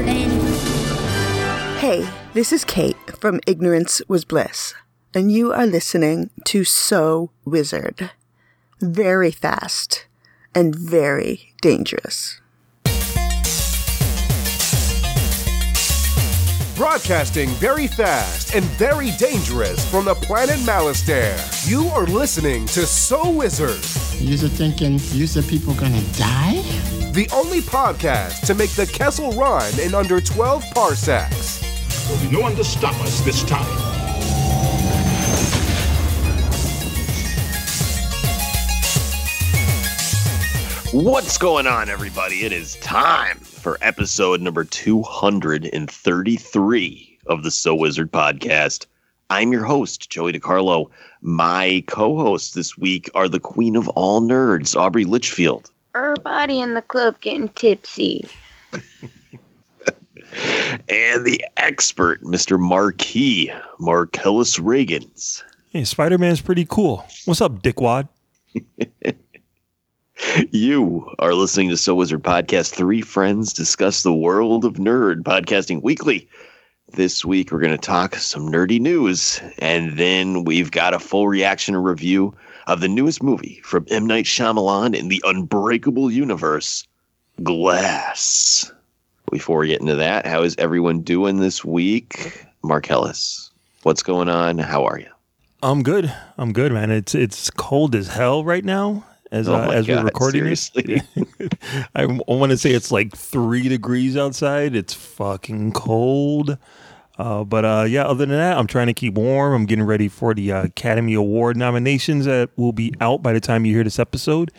wizarding. Hey, this is Kate from Ignorance Was Bliss, and you are listening to So Wizard. Very fast and very dangerous. Broadcasting very fast and very dangerous from the planet Malastare. You are listening to So Wizard, You are thinking you said people gonna die? The only podcast to make the Kessel run in under 12 parsecs. There'll be no one to stop us this time. What's going on, everybody? It is time for episode number 233 of the So Wizard podcast. I'm your host, Joey DiCarlo. My co hosts this week are the queen of all nerds, Aubrey Litchfield, Everybody in the club getting tipsy. and the expert, Mr. Marquis, Marcellus Reagans. Hey, Spider Man's pretty cool. What's up, dickwad? You are listening to So Wizard Podcast. Three friends discuss the world of nerd, podcasting weekly. This week, we're going to talk some nerdy news, and then we've got a full reaction and review of the newest movie from M. Night Shyamalan in the Unbreakable Universe, Glass. Before we get into that, how is everyone doing this week? Marcellus, what's going on? How are you? I'm good. I'm good, man. It's it's cold as hell right now as Oh uh, as we're recording seriously? this. I, want to say it's like three degrees outside. It's fucking cold. Uh, but uh, yeah, other than that, I'm trying to keep warm. I'm getting ready for the uh, Academy Award nominations that will be out by the time you hear this episode.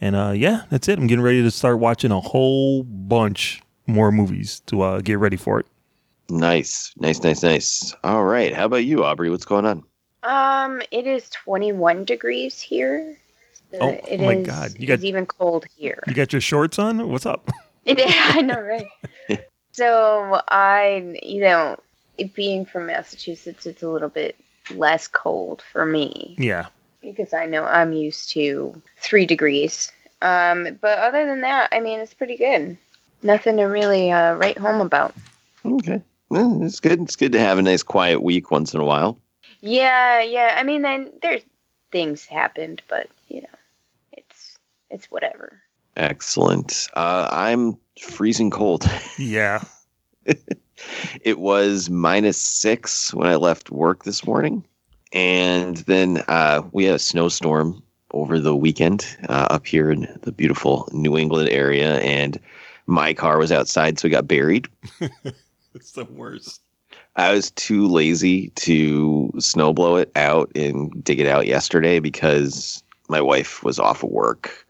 And uh, yeah, that's it. I'm getting ready to start watching a whole bunch more movies to uh, get ready for it. Nice, nice, nice, nice. All right. How about you, Aubrey? What's going on? Um, it is 21 degrees here. So Oh, it oh my is- God, you it's got- even cold here. You got your shorts on? What's up? It is, I know, right? so I, you know, it being from Massachusetts, it's a little bit less cold for me Yeah. because I know I'm used to three degrees. Um, but other than that, I mean, it's pretty good. Nothing to really uh, write home about. Okay. Well, it's good. It's good to have a nice quiet week once in a while. Yeah, yeah. I mean, then there's things happened, but you know, it's it's whatever. Excellent. Uh, I'm freezing cold. Yeah. It was minus six when I left work this morning. And then uh, we had a snowstorm over the weekend uh, up here in the beautiful New England area. And my car was outside, so it got buried. It's the worst. I was too lazy to snowblow it out and dig it out yesterday because my wife was off of work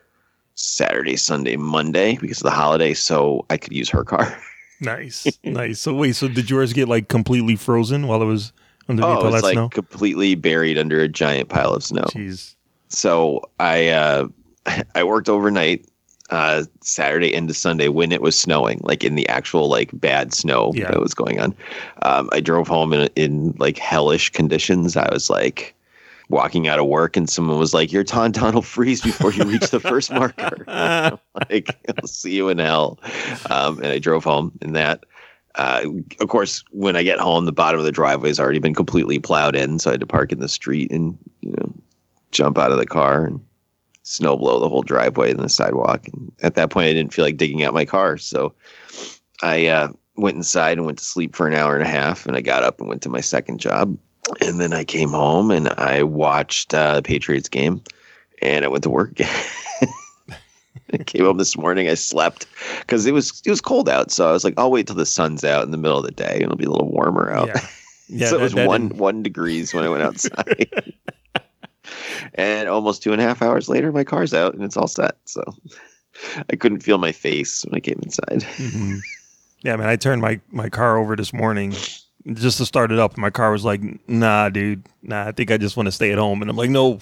Saturday, Sunday, Monday because of the holiday, so I could use her car. Nice, nice. So wait, so did yours get like completely frozen while it was underneath oh, all it was that like snow? completely buried under a giant pile of snow. Jeez. So I uh, I worked overnight uh, Saturday into Sunday when it was snowing, like in the actual like bad snow Yeah. that was going on. Um, I drove home in in like hellish conditions. I was like walking out of work, and someone was like, "Your tauntaun will freeze before you reach the first marker." Like, I'll see you in hell. Um, and I drove home in that. Uh, of course, when I get home, the bottom of the driveway has already been completely plowed in, so I had to park in the street and you know jump out of the car and snow blow the whole driveway and the sidewalk. And at that point, I didn't feel like digging out my car, so I uh, went inside and went to sleep for an hour and a half. And I got up and went to my second job, and then I came home and I watched uh, the Patriots game, and I went to work. I came home this morning. I slept because it was it was cold out, so I was like, I'll wait till the sun's out in the middle of the day, and it'll be a little warmer out. Yeah. Yeah. so it was one didn't- one degrees when I went outside. and almost two and a half hours later, my car's out and it's all set. So I couldn't feel my face when I came inside. Mhm. Yeah, man. I turned my my car over this morning just to start it up. My car was like, "Nah, dude. Nah, I think I just want to stay at home." And I'm like, "No,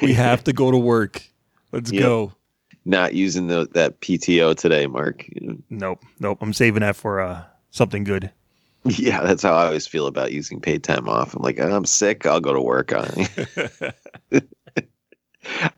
we have to go to work. Let's Yep. go." Not using the, that PTO today, Mark. Nope, nope. I'm saving that for uh something good. Yeah, that's how I always feel about using paid time off. I'm like, I'm sick. I'll go to work.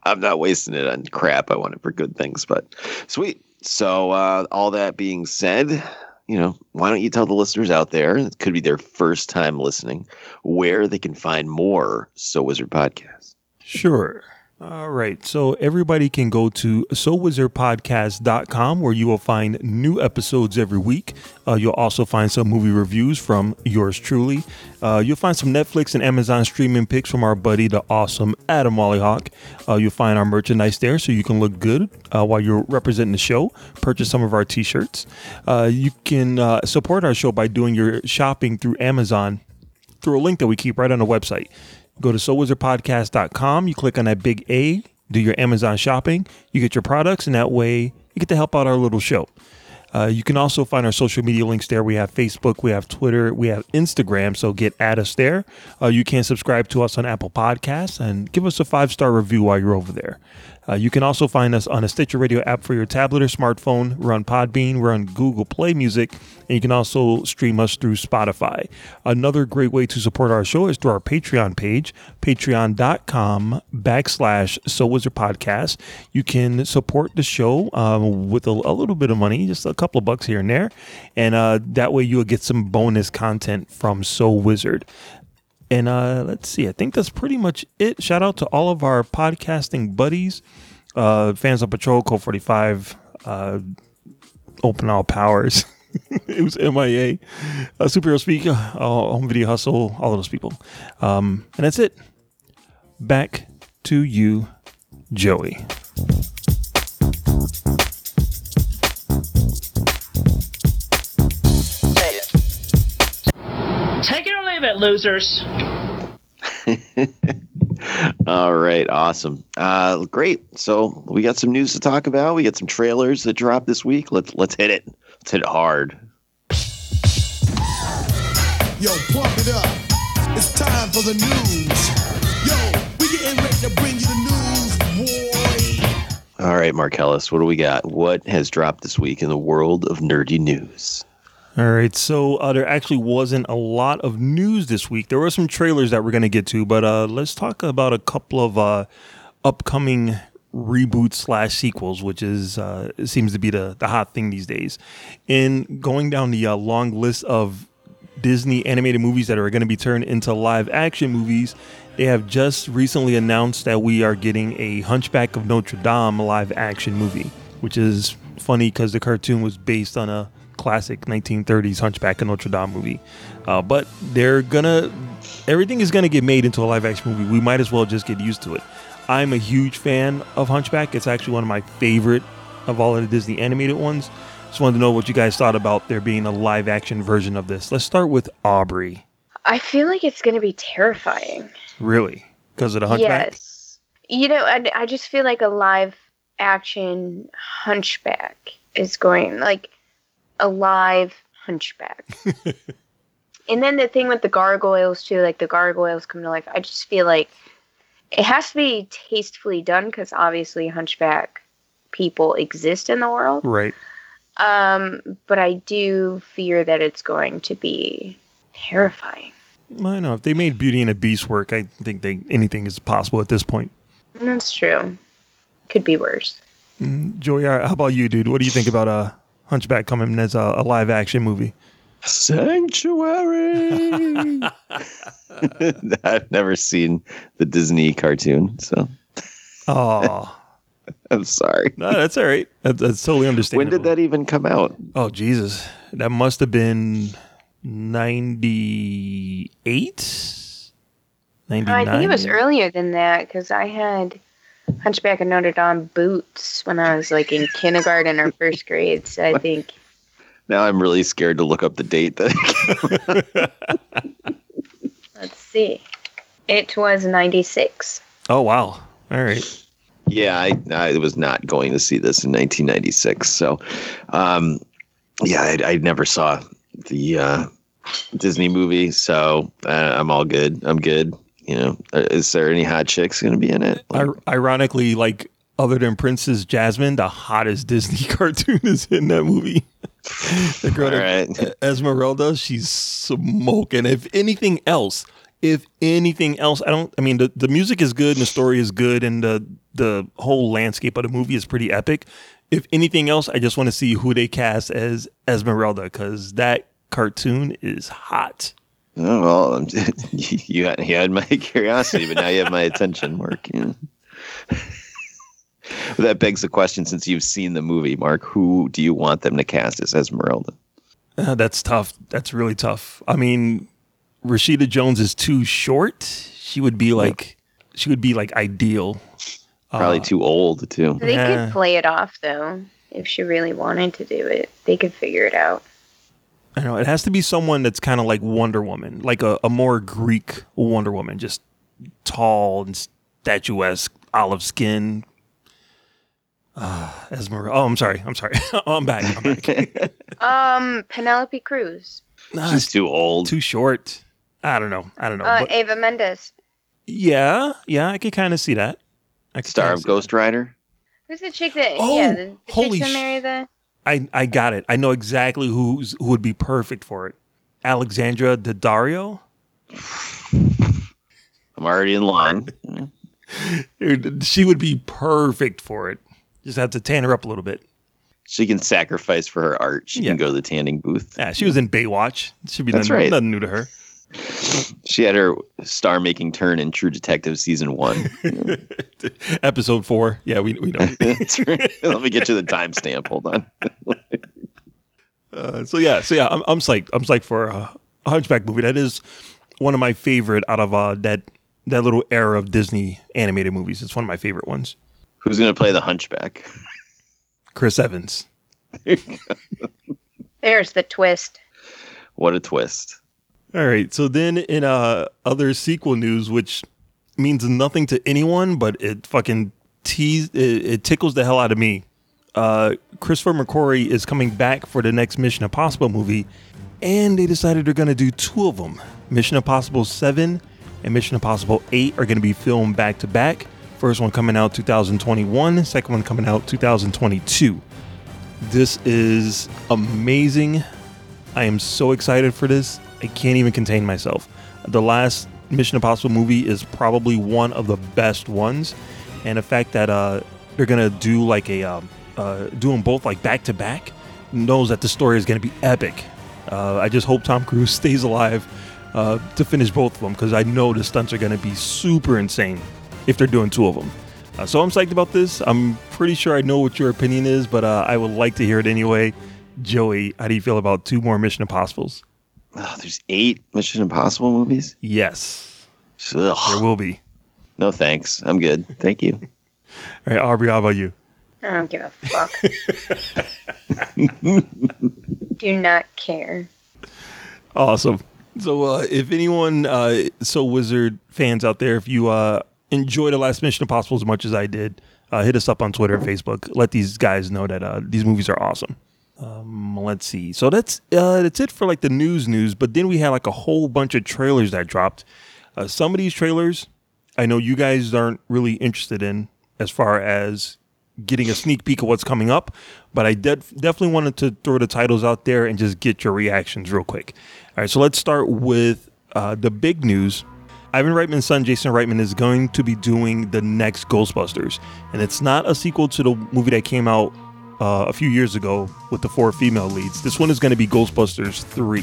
I'm not wasting it on crap. I want it for good things. But sweet. So, uh, all that being said, you know, why don't you tell the listeners out there, it could be their first time listening, where they can find more So Wizard podcasts? Sure. All right. So everybody can go to sowizardpodcast.com where you will find new episodes every week. Uh, you'll also find some movie reviews from yours truly. Uh, you'll find some Netflix and Amazon streaming picks from our buddy, the awesome Adam Wallyhawk. Uh, you'll find our merchandise there so you can look good uh, while you're representing the show. Purchase some of our t shirts. Uh, you can uh, support our show by doing your shopping through Amazon through a link that we keep right on the website. Go to sowizardpodcast.com. You click on that big A, do your Amazon shopping. You get your products, and that way you get to help out our little show. Uh, you can also find our social media links there. We have Facebook, we have Twitter, we have Instagram. So get at us there. Uh, you can subscribe to us on Apple Podcasts and give us a five star review while you're over there. Uh, you can also find us on a Stitcher Radio app for your tablet or smartphone. We're on Podbean, we're on Google Play Music, and you can also stream us through Spotify. Another great way to support our show is through our Patreon page, patreon.com backslash So Wizard Podcast. You can support the show um, with a, a, little bit of money, just a couple of bucks here and there, and uh, that way you'll get some bonus content from So Wizard. And uh, let's see, I think that's pretty much it. Shout out to all of our podcasting buddies, uh, fans of Patrol, Code 45, uh, Open All Powers. it was MIA, uh, Superhero Speak, uh, Home Video Hustle, all of those people. Um, and that's it. Back to you, Joey. It it, losers. All right, awesome. Uh, great. So we got some news to talk about. We got some trailers that dropped this week. Let's let's hit it. Let's hit it hard. Yo, pump it up. It's time for the news. Yo, we getting ready to bring you the news, boy. All right, Marcellus, what do we got? What has dropped this week in the world of nerdy news? All right, so uh, there actually wasn't a lot of news this week. There were some trailers that we're going to get to, but uh, let's talk about a couple of uh, upcoming reboots slash sequels, which is uh, seems to be the the hot thing these days. In going down the uh, long list of Disney animated movies that are going to be turned into live action movies, they have just recently announced that we are getting a Hunchback of Notre Dame live action movie, which is funny because the cartoon was based on a classic 1930s Hunchback of Notre Dame movie. Uh, but they're gonna, everything is gonna get made into a live action movie. We might as well just get used to it. I'm a huge fan of Hunchback. It's actually one of my favorite of all of the Disney animated ones. Just wanted to know what you guys thought about there being a live action version of this. Let's start with Aubrey. I feel like it's going to be terrifying. Really? Because of the Hunchback? Yes. You know, I, I just feel like a live action Hunchback is going, like, a live hunchback. and then the thing with the gargoyles too, like the gargoyles come to life. I just feel like it has to be tastefully done because obviously hunchback people exist in the world. Right. Um, but I do fear that it's going to be terrifying. I know if they made Beauty and the Beast work, I think they anything is possible at this point. That's true. Could be worse. Mm, Joey, how about you, dude? What do you think about uh Hunchback coming as a, a live action movie. Sanctuary. I've never seen the Disney cartoon, so. Oh. I'm sorry. No, that's all right. That's, that's totally understandable. When did that even come out? Oh, Jesus. That must have been 98? 99? I think it was earlier than that because I had Hunchback of Notre Dame boots when I was like in kindergarten or first grade. So I think. Now I'm really scared to look up the date that. Let's see. It was 96. Oh, wow. All right. Yeah, I, I was not going to see this in 1996. So, um, yeah, I, I never saw the uh, Disney movie. So uh, I'm all good. I'm good you know, uh, is there any hot chicks going to be in it? Like, ironically, like other than Princess Jasmine, the hottest Disney cartoon is in that movie. the girl, right. Esmeralda, she's smoking. If anything else, if anything else, I don't. I mean, the, the music is good and the story is good and the the whole landscape of the movie is pretty epic. If anything else, I just want to see who they cast as Esmeralda because that cartoon is hot. Oh, well, you had, you had my curiosity, but now you have my attention, Mark. Yeah. that begs the question: since you've seen the movie, Mark, who do you want them to cast as Esmeralda? Uh, that's tough. That's really tough. I mean, Rashida Jones is too short. She would be like, she would be like ideal. Probably Uh, too old too. They Yeah. could play it off though, if she really wanted to do it. They could figure it out. I know it has to be someone that's kind of like Wonder Woman, like a, a more Greek Wonder Woman, just tall and statuesque, olive skin. Uh, Esmeralda. Oh, I'm sorry. I'm sorry. oh, I'm back. I'm back. Um, Penelope Cruz, Nah, She's too old. too short. I don't know. I don't know. uh, but Eva Mendes. yeah, yeah, I could kind of see that. I Star kinda of see Ghost Rider. Who's the chick that? Oh, yeah, the, the holy chick that sh- married the. I I got it. I know exactly who's who would be perfect for it. Alexandra Daddario. I'm already in line. She would be perfect for it. Just have to tan her up a little bit. She can sacrifice for her art. She Yeah. can go to the tanning booth. Yeah, she was in Baywatch. Should be That's nothing, right. nothing new to her. She had her star-making turn in True Detective season one. Episode four. Yeah, we we know. Let me get you the timestamp. Hold on. Uh, so yeah, so yeah, I'm, I'm psyched. I'm psyched for uh, a Hunchback movie. That is one of my favorite out of uh, that that little era of Disney animated movies. It's one of my favorite ones. Who's going to play the Hunchback? Chris Evans. There's the twist. What a twist! All right. So then in uh other sequel news, which means nothing to anyone, but it fucking tease it, it tickles the hell out of me. Uh Christopher McQuarrie is coming back for the next Mission Impossible movie, and they decided they're gonna do two of them. Mission Impossible 7 and Mission Impossible 8 are gonna be filmed back to back. First one coming out 2021, second one coming out 2022. This is amazing. I am so excited for this. I can't even contain myself. The last Mission Impossible movie is probably one of the best ones, and the fact that uh, they're gonna do like a um, uh, do them both like back to back knows that the story is gonna be epic. Uh, I just hope Tom Cruise stays alive uh, to finish both of them because I know the stunts are gonna be super insane if they're doing two of them. Uh, so I'm psyched about this. I'm pretty sure I know what your opinion is, but uh, I would like to hear it anyway. Joey, how do you feel about two more Mission Impossibles? Oh, there's eight Mission Impossible movies. Yes, Ugh. there will be. No thanks. I'm good. Thank you. All right, Aubrey, how about you? I don't give a fuck. Do not care. Awesome. So, uh, if anyone, uh, so Wizard fans out there, if you uh, enjoy the last Mission Impossible as much as I did, uh, hit us up on Twitter and Facebook. Let these guys know that uh, these movies are awesome. Um, let's see. So that's uh, that's it for like the news news. But then we had like a whole bunch of trailers that dropped. Uh, some of these trailers, I know you guys aren't really interested in as far as getting a sneak peek of what's coming up, but I de- definitely wanted to throw the titles out there and just get your reactions real quick. All right, so let's start with uh, the big news. Ivan Reitman's son, Jason Reitman, is going to be doing the next Ghostbusters, and it's not a sequel to the movie that came out uh, a few years ago with the four female leads. This one is going to be Ghostbusters 3.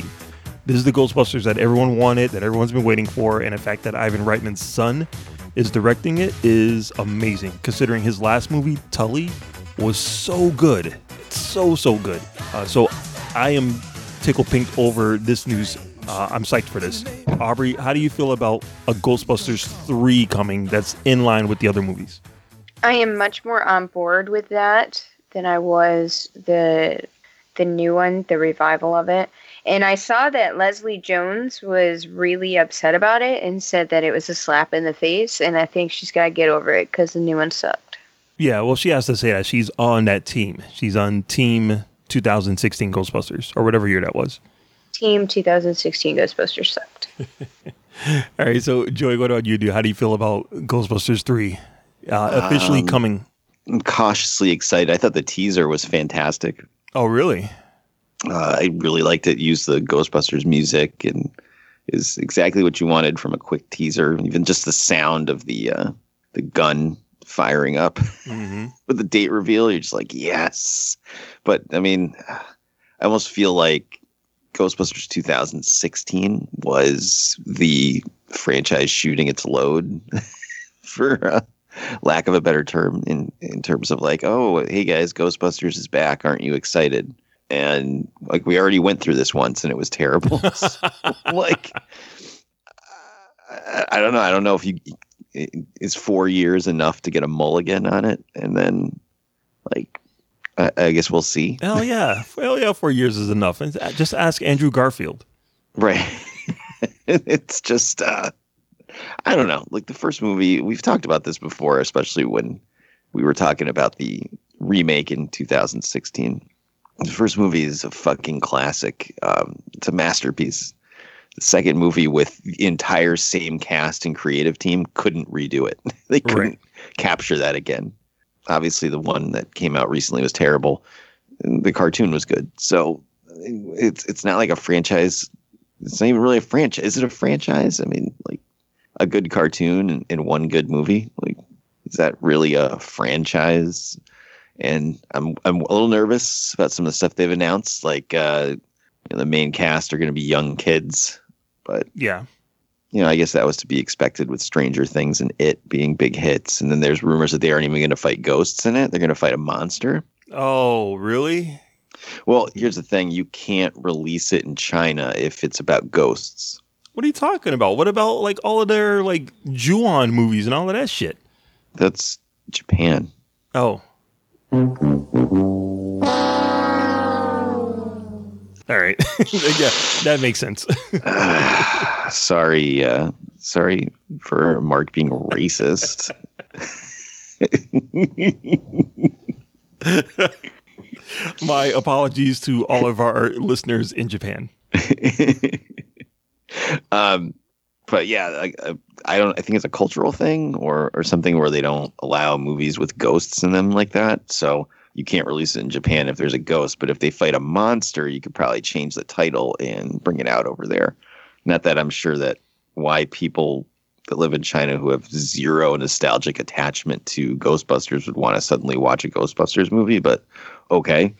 This is the Ghostbusters that everyone wanted, that everyone's been waiting for, and the fact that Ivan Reitman's son is directing it is amazing. Considering his last movie, Tully, was so good, so so good. Uh, so I am tickle pink over this news. Uh, I'm psyched for this. Aubrey, how do you feel about a Ghostbusters 3 coming that's in line with the other movies? I am much more on board with that than I was the the new one, the revival of it. And I saw that Leslie Jones was really upset about it and said that it was a slap in the face. And I think she's got to get over it because the new one sucked. Yeah, well, she has to say that she's on that team. She's on Team 2016 Ghostbusters or whatever year that was. Team 2016 Ghostbusters sucked. All right, so Joey, what about you? Do how do you feel about Ghostbusters 3 uh, officially Um, coming? I'm cautiously excited. I thought the teaser was fantastic. Oh, really? Uh, I really liked it. Used the Ghostbusters music, and is exactly what you wanted from a quick teaser. Even just the sound of the uh, the gun firing up hmm with the date reveal, you're just like, yes. But I mean, I almost feel like Ghostbusters 2016 was the franchise shooting its load, for uh, lack of a better term, in in terms of like, oh, hey guys, Ghostbusters is back. Aren't you excited? And like we already went through this once, and it was terrible. So, like, I, I don't know. I don't know if you is four years enough to get a mulligan on it, and then like I, I guess we'll see. Hell yeah. Hell yeah, four years is enough. And just ask Andrew Garfield. Right. it's just uh I don't know. Like the first movie, we've talked about this before, especially when we were talking about the remake in 2016. The first movie is a fucking classic. Um, it's a masterpiece. The second movie with the entire same cast and creative team couldn't redo it. they couldn't Right. capture that again. Obviously, the one that came out recently was terrible. The cartoon was good. So it's it's not like a franchise. It's not even really a franchise. Is it a franchise? I mean, like a good cartoon and, one good movie. Like, is that really a franchise? And I'm I'm a little nervous about some of the stuff they've announced. Like uh, you know, the main cast are going to be young kids, but Yeah. you know, I guess that was to be expected with Stranger Things and It being big hits. And then there's rumors that they aren't even going to fight ghosts in it. They're going to fight a monster. Oh, really? Well, here's the thing: you can't release it in China if it's about ghosts. What are you talking about? What about like all of their like Ju-on movies and all of that shit? That's Japan. Oh. All right. yeah, that makes sense. sorry, uh, sorry for Mark being racist. My apologies to all of our listeners in Japan. um, but yeah, I, I- I don't. I think it's a cultural thing or or something where they don't allow movies with ghosts in them like that. So you can't release it in Japan if there's a ghost. But if they fight a monster, you could probably change the title and bring it out over there. Not that I'm sure that why people that live in China who have zero nostalgic attachment to Ghostbusters would want to suddenly watch a Ghostbusters movie, but okay.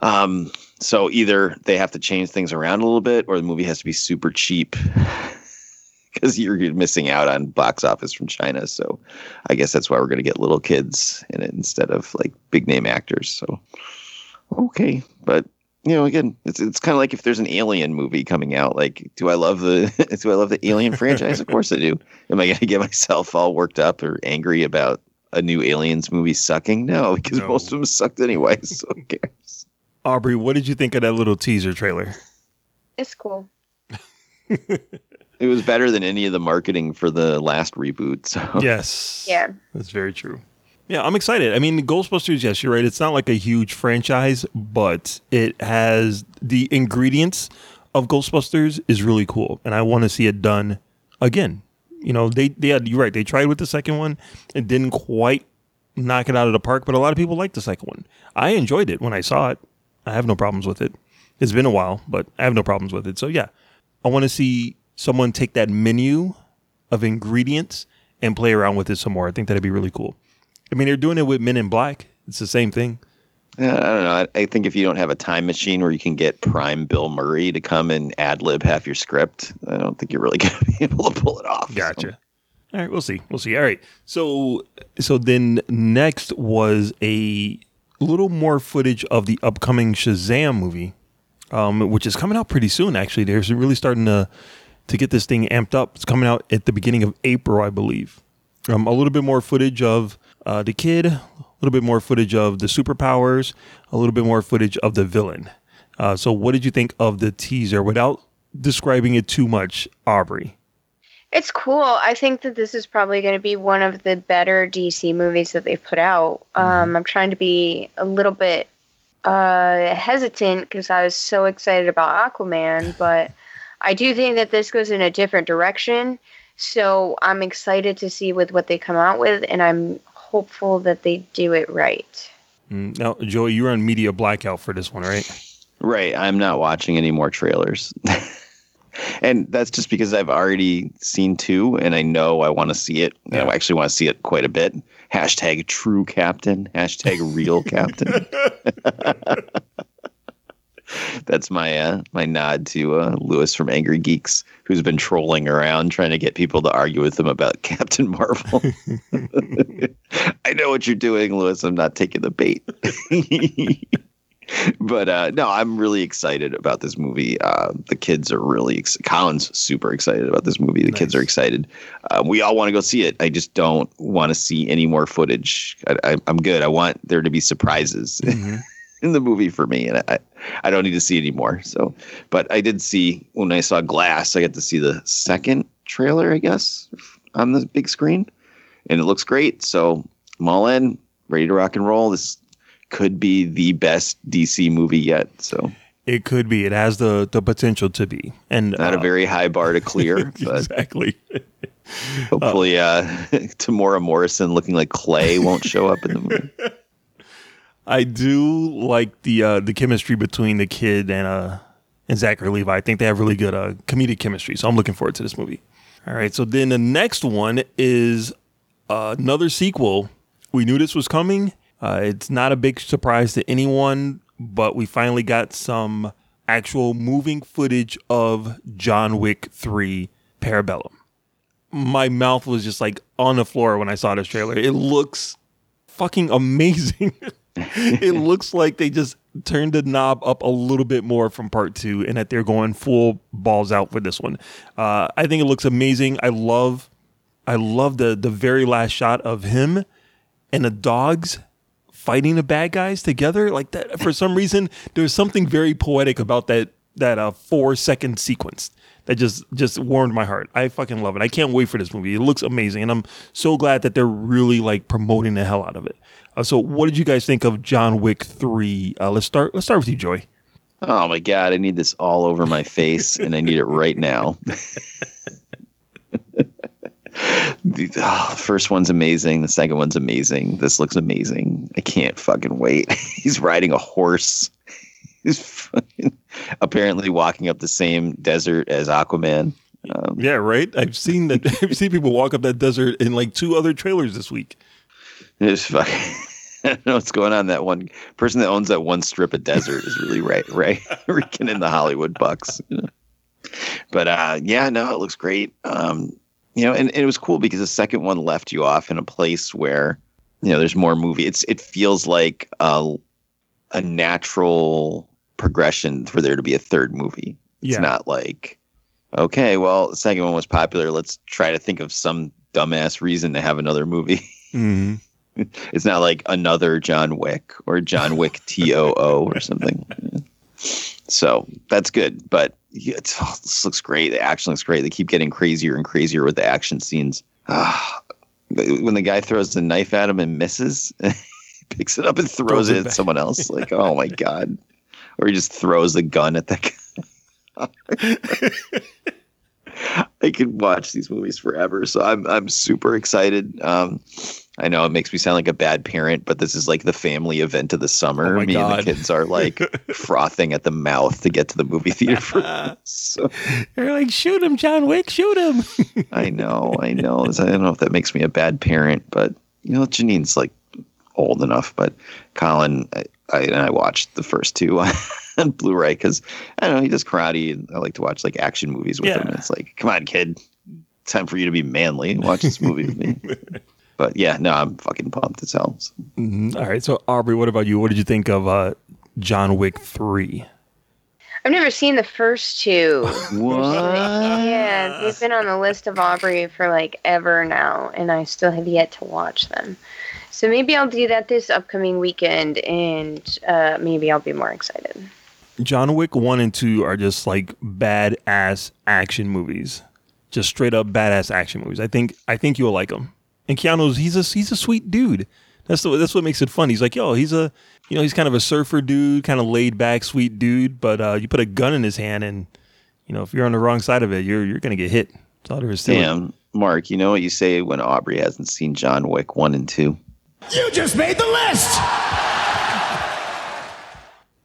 Um, so either they have to change things around a little bit, or the movie has to be super cheap because you're missing out on box office from China. So I guess that's why we're going to get little kids in it instead of like big name actors. So okay, but you know, again, it's it's kind of like if there's an Alien movie coming out. Like, do I love the do I love the Alien franchise? Of course I do. Am I going to get myself all worked up or angry about a new Aliens movie sucking? No, because No. most of them sucked anyway. So who cares? Aubrey, what did you think of that little teaser trailer? It's cool. It was better than any of the marketing for the last reboot. So Yes. Yeah. That's very true. Yeah, I'm excited. I mean, Ghostbusters, yes, you're right. It's not like a huge franchise, but it has the ingredients of Ghostbusters is really cool. And I want to see it done again. You know, they, they had, you're right. They tried with the second one. It didn't quite knock it out of the park, but a lot of people liked the second one. I enjoyed it when I saw it. I have no problems with it. It's been a while, but I have no problems with it. So yeah, I want to see someone take that menu of ingredients and play around with it some more. I think that'd be really cool. I mean, they're doing it with Men in Black. It's the same thing. Yeah, I don't know. I, I think if you don't have a time machine where you can get prime Bill Murray to come and ad lib half your script, I don't think you're really going to be able to pull it off. So- Gotcha. All right, we'll see. We'll see. All right. So so then next was a little more footage of the upcoming Shazam movie, um, which is coming out pretty soon. Actually, they're really starting to to get this thing amped up. It's coming out at the beginning of April, I believe. Um, a little bit more footage of uh, the kid, a little bit more footage of the superpowers, a little bit more footage of the villain. Uh, so, what did you think of the teaser without describing it too much, Aubrey? It's cool. I think that this is probably going to be one of the better DC movies that they've put out. Um, I'm trying to be a little bit uh, hesitant because I was so excited about Aquaman, but I do think that this goes in a different direction. So I'm excited to see with what they come out with, and I'm hopeful that they do it right. Mm, Now, Joey, you're on media blackout for this one, right? Right. I'm not watching any more trailers. and that's just because I've already seen two, and I know I want to see it. And I actually want to see it quite a bit. Hashtag true captain. Hashtag real captain. That's my uh, my nod to uh, Lewis from Angry Geeks, who's been trolling around trying to get people to argue with him about Captain Marvel. I know what you're doing, Lewis. I'm not taking the bait. but uh, no, I'm really excited about this movie. Uh, the kids are really ex- Colin's super excited about this movie. The kids are excited. Uh, we all want to go see it. I just don't want to see any more footage. I, I, I'm good. I want there to be surprises. in the movie for me, and I, I don't need to see anymore. So, but I did see when I saw Glass, I got to see the second trailer, I guess, on the big screen, and it looks great. So I'm all in, ready to rock and roll. This could be the best DC movie yet. So It could be. It has the the potential to be, and not a uh, very high bar to clear, exactly. hopefully, uh, Temuera Morrison looking like clay won't show up in the movie. I do like the uh, the chemistry between the kid and uh and Zachary Levi. I think they have really good uh, comedic chemistry, so I'm looking forward to this movie. All right, so then the next one is uh, another sequel. We knew this was coming. Uh, it's not a big surprise to anyone, but we finally got some actual moving footage of John Wick 3 Parabellum. My mouth was just like on the floor when I saw this trailer. It looks fucking amazing. it looks like they just turned the knob up a little bit more from part two and that they're going full balls out for this one. Uh, I think it looks amazing. I love I love the the very last shot of him and the dogs fighting the bad guys together like that for some reason there's something very poetic about that that uh 4 second sequence that just just warmed my heart. I fucking love it. I can't wait for this movie. It looks amazing and I'm so glad that they're really like promoting the hell out of it. Uh, so what did you guys think of John Wick 3? Uh, let's start let's start with you Joy. Oh my god, I need this all over my face, and I need it right now. the oh, first one's amazing. The second one's amazing. This looks amazing. I can't fucking wait. He's riding a horse. He's apparently walking up the same desert as Aquaman. Um, Yeah, right? I've seen that I've seen people walk up that desert in like two other trailers this week. It's fucking. I don't know what's going on. That one person that owns that one strip of desert is really right, right, reeking in the Hollywood bucks. You know? But uh, yeah, no, it looks great. Um, you know, and, and it was cool because the second one left you off in a place where you know there's more movie. It's it feels like a a natural progression for there to be a third movie. It's Yeah. not like okay, well, the second one was popular. Let's try to think of some dumbass reason to have another movie. Mm-hmm. It's not like another John Wick or John Wick T O O or something. So that's good. But yeah, it's, oh, this looks great. The action looks great. They keep getting crazier and crazier with the action scenes. Ah, when the guy throws the knife at him and misses, he picks it up and throws, Throws it it at someone else. Like, oh my God. Or he just throws the gun at the guy. I could watch these movies forever. So I'm I'm super excited. Um, I know it makes me sound like a bad parent, but this is like the family event of the summer. Oh me God. and the kids are like frothing at the mouth to get to the movie theater. So They're like, shoot him, John Wick, shoot him. I know, I know. I don't know if that makes me a bad parent, but you know, Janine's like old enough. But Colin, I, I, and I watched the first two on Blu-ray because I don't know he does karate, and I like to watch like action movies with him. And it's like, come on, kid, time for you to be manly. and Watch this movie with me. But yeah, no, I'm fucking pumped as hell. So, Mhm. All right. So Aubrey, what about you? What did you think of uh, John Wick 3? I've never seen the first two. what? Yeah, they've been on the list of Aubrey for like ever now, and I still have yet to watch them. So maybe I'll do that this upcoming weekend, and uh, maybe I'll be more excited. John Wick 1 and 2 are just like badass action movies. Just straight up badass action movies. I think I think you'll like them. And Keanu's he's a he's a sweet dude. That's the, that's what makes it fun. He's like, yo, he's a you know, he's kind of a surfer dude, kind of laid back, sweet dude, but uh, you put a gun in his hand and you know, if you're on the wrong side of it, you're you're going to get hit. That's all there is to it. Damn, Mark, you know what you say when Aubrey hasn't seen John Wick one and two? You just made the list!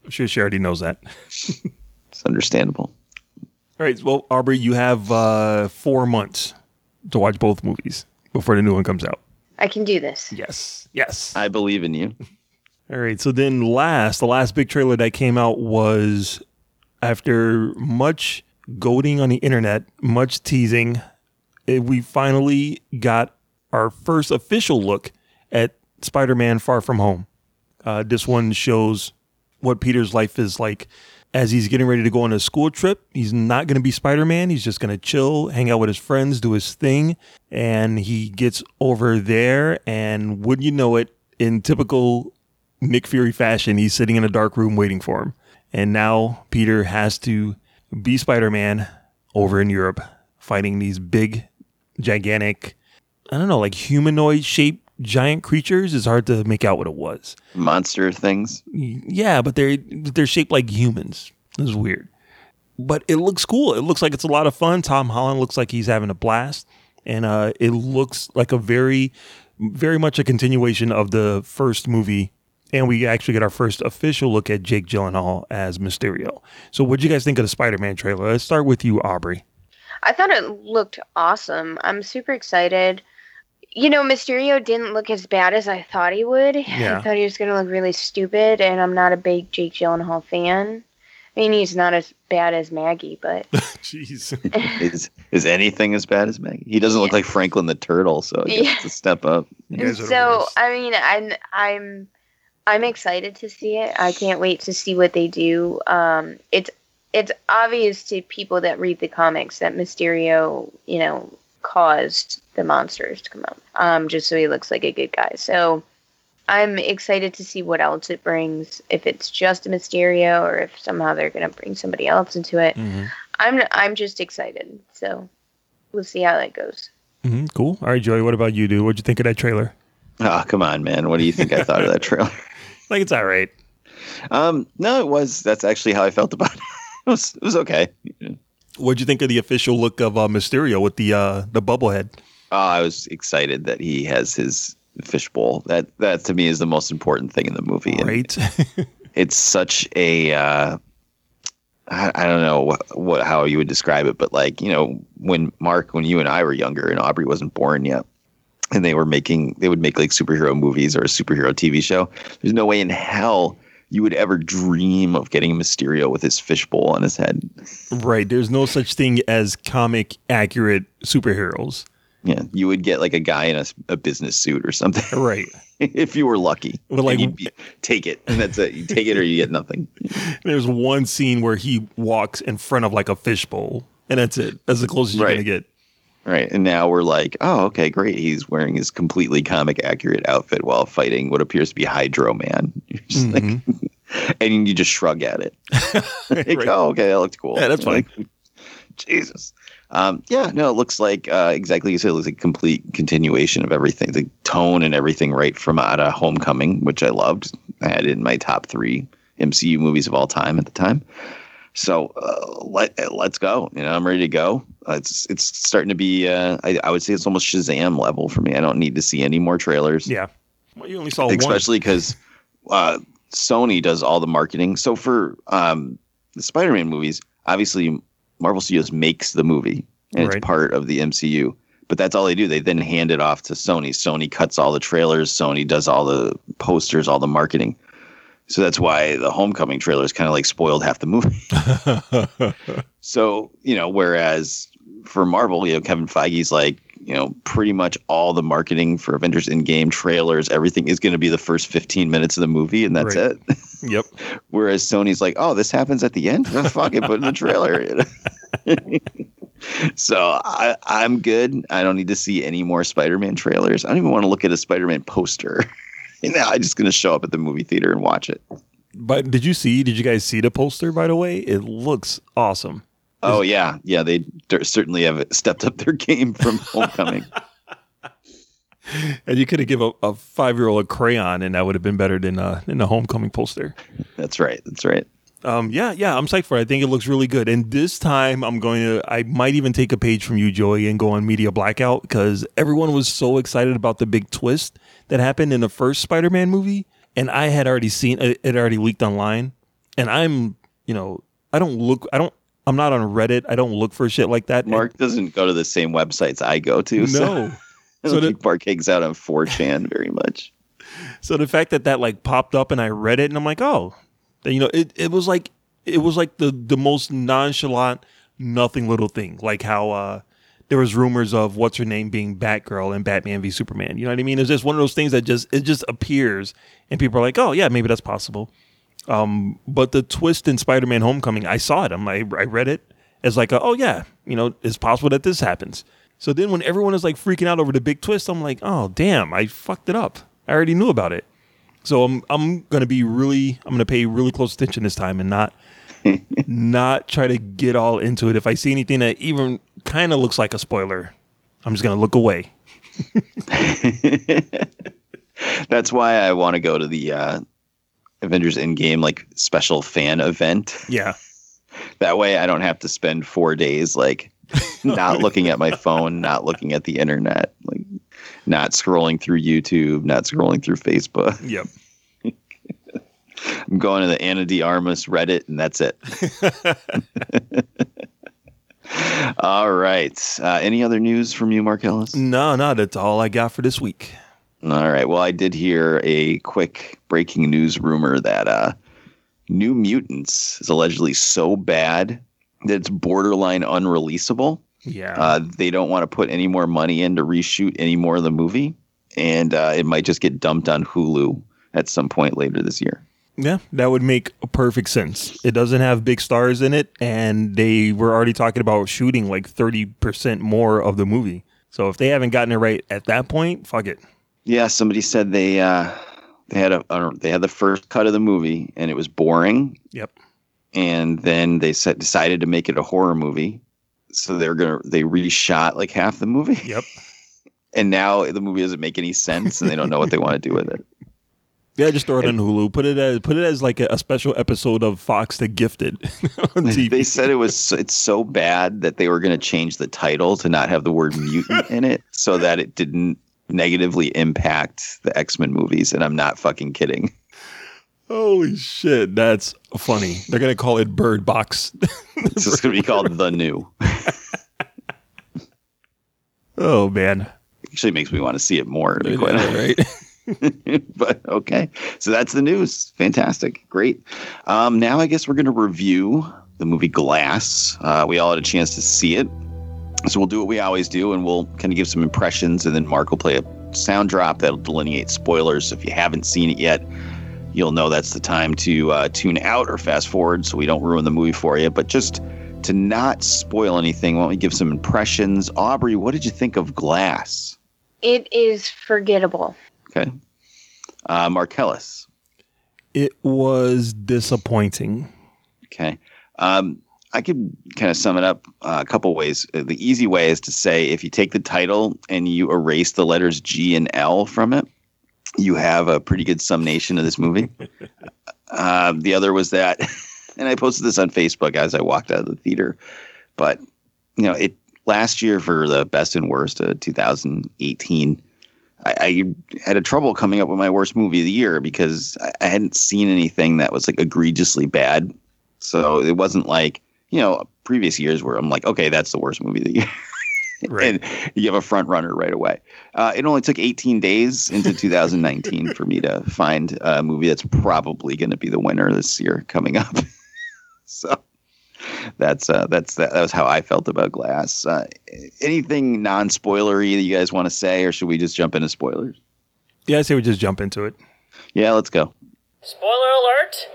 I'm sure she already knows that. It's understandable. All right. Well, Aubrey, you have uh, four months to watch both movies before the new one comes out. I can do this. Yes. Yes. I believe in you. All right. So then, last, the last big trailer that came out was after much goading on the internet, much teasing, eh, we finally got our first official look at Spider Man Far From Home. Uh, this one shows what Peter's life is like as he's getting ready to go on a school trip. He's not going to be Spider Man. He's just going to chill, hang out with his friends, do his thing. And he gets over there, and wouldn't you know it, in typical Nick Fury fashion, he's sitting in a dark room waiting for him. And now Peter has to be Spider Man over in Europe, fighting these big, gigantic, I don't know, like humanoid shaped giant creatures. is hard to make out what it was. Monster things. Yeah, but they're they're shaped like humans. This is weird. But it looks cool. It looks like it's a lot of fun. Tom Holland looks like he's having a blast. And uh, it looks like a very, very much a continuation of the first movie. And we actually get our first official look at Jake Gyllenhaal as Mysterio. So, what do you guys think of the Spider Man trailer? Let's start with you, Aubrey. I thought it looked awesome. I'm super excited. You know, Mysterio didn't look as bad as I thought he would. Yeah. I thought he was going to look really stupid, and I'm not a big Jake Gyllenhaal fan. I mean, he's not as bad as Maggie, but Jeez. Is is anything as bad as Maggie? He doesn't look like Franklin the Turtle, so he Yeah. gets to step up. You guys are the so. I mean, I'm I'm I'm excited to see it. I can't wait to see what they do. Um, it's it's obvious to people that read the comics that Mysterio, you know, caused the monsters to come out, um, just so he looks like a good guy. So I'm excited to see what else it brings. If it's just a Mysterio, or if somehow they're gonna bring somebody else into it. Mhm. I'm I'm just excited. So we'll see how that goes. Mhm, Cool. All right, Joey, what about you, dude? What'd you think of that trailer? Oh, come on, man. What do you think I thought of that trailer? Like, it's all right. Um, no, it was. That's actually how I felt about it. It was. It was okay. What'd you think of the official look of uh, Mysterio with the uh, the bubble head? Oh, I was excited that he has his fishbowl. That that to me is the most important thing in the movie. Right. It's such a. Uh, I, I don't know what, what how you would describe it, but like you know when Mark, when you and I were younger, and Aubrey wasn't born yet, and they were making they would make like superhero movies or a superhero TV show. There's no way in hell you would ever dream of getting a Mysterio with his fishbowl on his head. right. There's no such thing as comic accurate superheroes. Yeah, you would get like a guy in a, a business suit or something. Right. if you were lucky. Well, like- you'd be, take it, and that's it. You take it or you get nothing. There's one scene where he walks in front of like a fishbowl, and that's it. That's the closest you're Right. gonna get. Right. And now we're like, oh, okay, great. He's wearing his completely comic accurate outfit while fighting what appears to be Hydro Man. You're just like, mm-hmm. and you just shrug at it. like, Right. oh, okay, that looked cool. Yeah, that's You're like, Jesus. Um, yeah, no, it looks like uh, exactly you said. It looks like a complete continuation of everything, the tone and everything, right from out of Homecoming, which I loved. I had it in my top three MCU movies of all time at the time. So uh, let let's go. You know, I'm ready to go. Uh, it's it's starting to be. Uh, I, I would say it's almost Shazam level for me. I don't need to see any more trailers Yeah. Well, you only saw especially because uh, Sony does all the marketing. So for um, the Spider-Man movies, obviously Marvel Studios makes the movie and Right. it's part of the MCU. But that's all they do. They then hand it off to Sony. Sony cuts all the trailers. Sony does all the posters, all the marketing. So that's why the Homecoming trailer is kind of like spoiled half the movie. So, you know, whereas for Marvel, you know, Kevin Feige's like, you know, pretty much all the marketing for Avengers Endgame trailers, everything is going to be the first 15 minutes of the movie, and that's Right. it. yep. Whereas Sony's like, oh, this happens at the end? Oh, fuck it, put in the trailer. so I, I'm good. I don't need to see any more Spider Man trailers. I don't even want to look at a Spider Man poster. now I'm just going to show up at the movie theater and watch it. But did you see? Did you guys see the poster? By the way, it looks awesome. Oh, yeah. Yeah, they d- certainly have stepped up their game from Homecoming. And you could have given a, a five year old a crayon, and that would have been better than uh, than the homecoming poster. That's right. That's right. Um, yeah, yeah, I'm psyched for it. I think it looks really good. And this time, I'm going to. I might even take a page from you, Joey, and go on media blackout because everyone was so excited about the big twist that happened in the first Spider-Man movie, and I had already seen it. It already leaked online, and I'm, you know, I don't look. I don't I'm not on Reddit. I don't look for shit like that. Mark doesn't go to the same websites I go to. So No. I So don't the- think Mark hangs out on 4chan very much. So the fact that that like popped up and I read it and I'm like, oh, you know, it, it was like it was like the the most nonchalant, nothing little thing. Like how uh there was rumors of what's her name being Batgirl and Batman v Superman. You know what I mean? It's just one of those things that just it just appears and people are like, oh yeah, maybe that's possible. Um, but the twist in Spider-Man: Homecoming, I saw it. I'm like, I read it as like, a, oh yeah, you know, it's possible that this happens. So then when everyone is like freaking out over the big twist, I'm like, oh damn, I fucked it up. I already knew about it. So I'm I'm gonna be really I'm gonna pay really close attention this time and not not try to get all into it. If I see anything that even kind of looks like a spoiler, I'm just gonna look away. That's why I want to go to the uh, Avengers Endgame like special fan event. Yeah. That way I don't have to spend four days like not looking at my phone, not looking at the internet, like not scrolling through YouTube, not scrolling through Facebook. Yep. I'm going to the Ana de Armas Reddit, and that's it. all right. Uh, any other news from you, Marcellus? No, no, that's all I got for this week. All right. Well, I did hear a quick breaking news rumor that uh, New Mutants is allegedly so bad that it's borderline unreleasable. Yeah. Uh, they don't want to put any more money in to reshoot any more of the movie, and uh, it might just get dumped on Hulu at some point later this year. Yeah, that would make perfect sense. It doesn't have big stars in it, and they were already talking about shooting like 30% more of the movie. So if they haven't gotten it right at that point, fuck it. Yeah, somebody said they uh, they had a they had the first cut of the movie and it was boring, Yep. And then they said decided to make it a horror movie, so they're gonna they reshot like half the movie. Yep. and now the movie doesn't make any sense, and they don't know what they want to do with it. Yeah, just throw it on Hulu. Put it as put it as like a, a special episode of Fox The Gifted on TV. They said it was it's so bad that they were going to change the title to not have the word mutant in it, so that it didn't negatively impact the X Men movies. And I'm not fucking kidding. Holy shit, that's funny. They're gonna call it Bird Box. It's just going to be called the new. oh man, Actually, makes me want to see it more. To be quite right? but okay, so that's the news. Fantastic, great. Um, now I guess we're going to review the movie Glass. Uh, we all had a chance to see it, so we'll do what we always do, and we'll kind of give some impressions, and then Mark will play a sound drop that'll delineate spoilers. So if you haven't seen it yet, you'll know that's the time to uh, tune out or fast forward, so we don't ruin the movie for you. But just to not spoil anything, why don't we give some impressions? Aubrey, what did you think of Glass? It is forgettable. Okay, uh, Marcellus. It was disappointing. Okay. Um, I could kind of sum it up uh, a couple ways. Uh, The easy way is to say if you take the title and you erase the letters G and L from it, you have a pretty good summation of this movie. um, the other was that, and I posted this on Facebook as I walked out of the theater, but you know, it last year for the best and worst of 2018. I, I had a trouble coming up with my worst movie of the year because I, I hadn't seen anything that was like egregiously bad. So it wasn't like, you know, previous years where I'm like, okay, that's the worst movie of the year. Right. and you have a front runner right away. Uh, it only took 18 days into 2019 for me to find a movie that's probably going to be the winner this year coming up. so that's uh, that's that, that was how I felt about Glass. Uh, anything non-spoilery that you guys want to say, or should we just jump into spoilers? Yeah, I say we just jump into it. Yeah, let's go. Spoiler alert!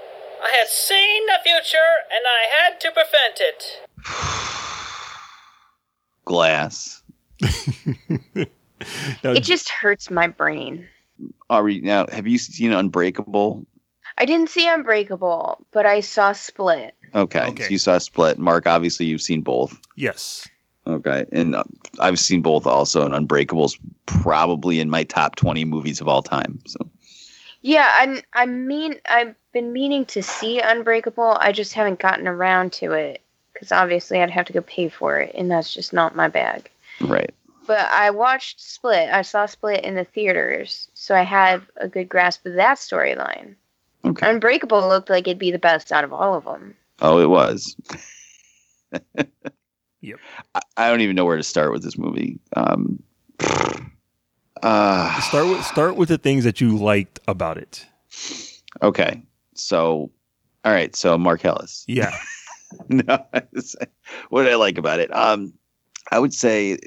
I had seen the future and I had to prevent it. Glass. Now, It just hurts my brain. Are Aubrey, now have you seen Unbreakable? I didn't see Unbreakable, but I saw Split. Okay, Okay. so you saw Split. Mark, obviously you've seen both. yes. Okay, and uh, I've seen both also, and Unbreakable's probably in my top 20 movies of all time. So Yeah, I I mean I've been meaning to see Unbreakable. I just haven't gotten around to it because obviously I'd have to go pay for it, and that's just not my bag. right. But I watched Split. I saw Split in the theaters, so I had a good grasp of that storyline. Okay. Unbreakable looked like it'd be the best out of all of them. Oh, it was. Yep. I, I don't even know where to start with this movie. Um, uh, Start with start with the things that you liked about it. okay, so all right, so Marcellus. Yeah. no, what did I like about it? Um, I would say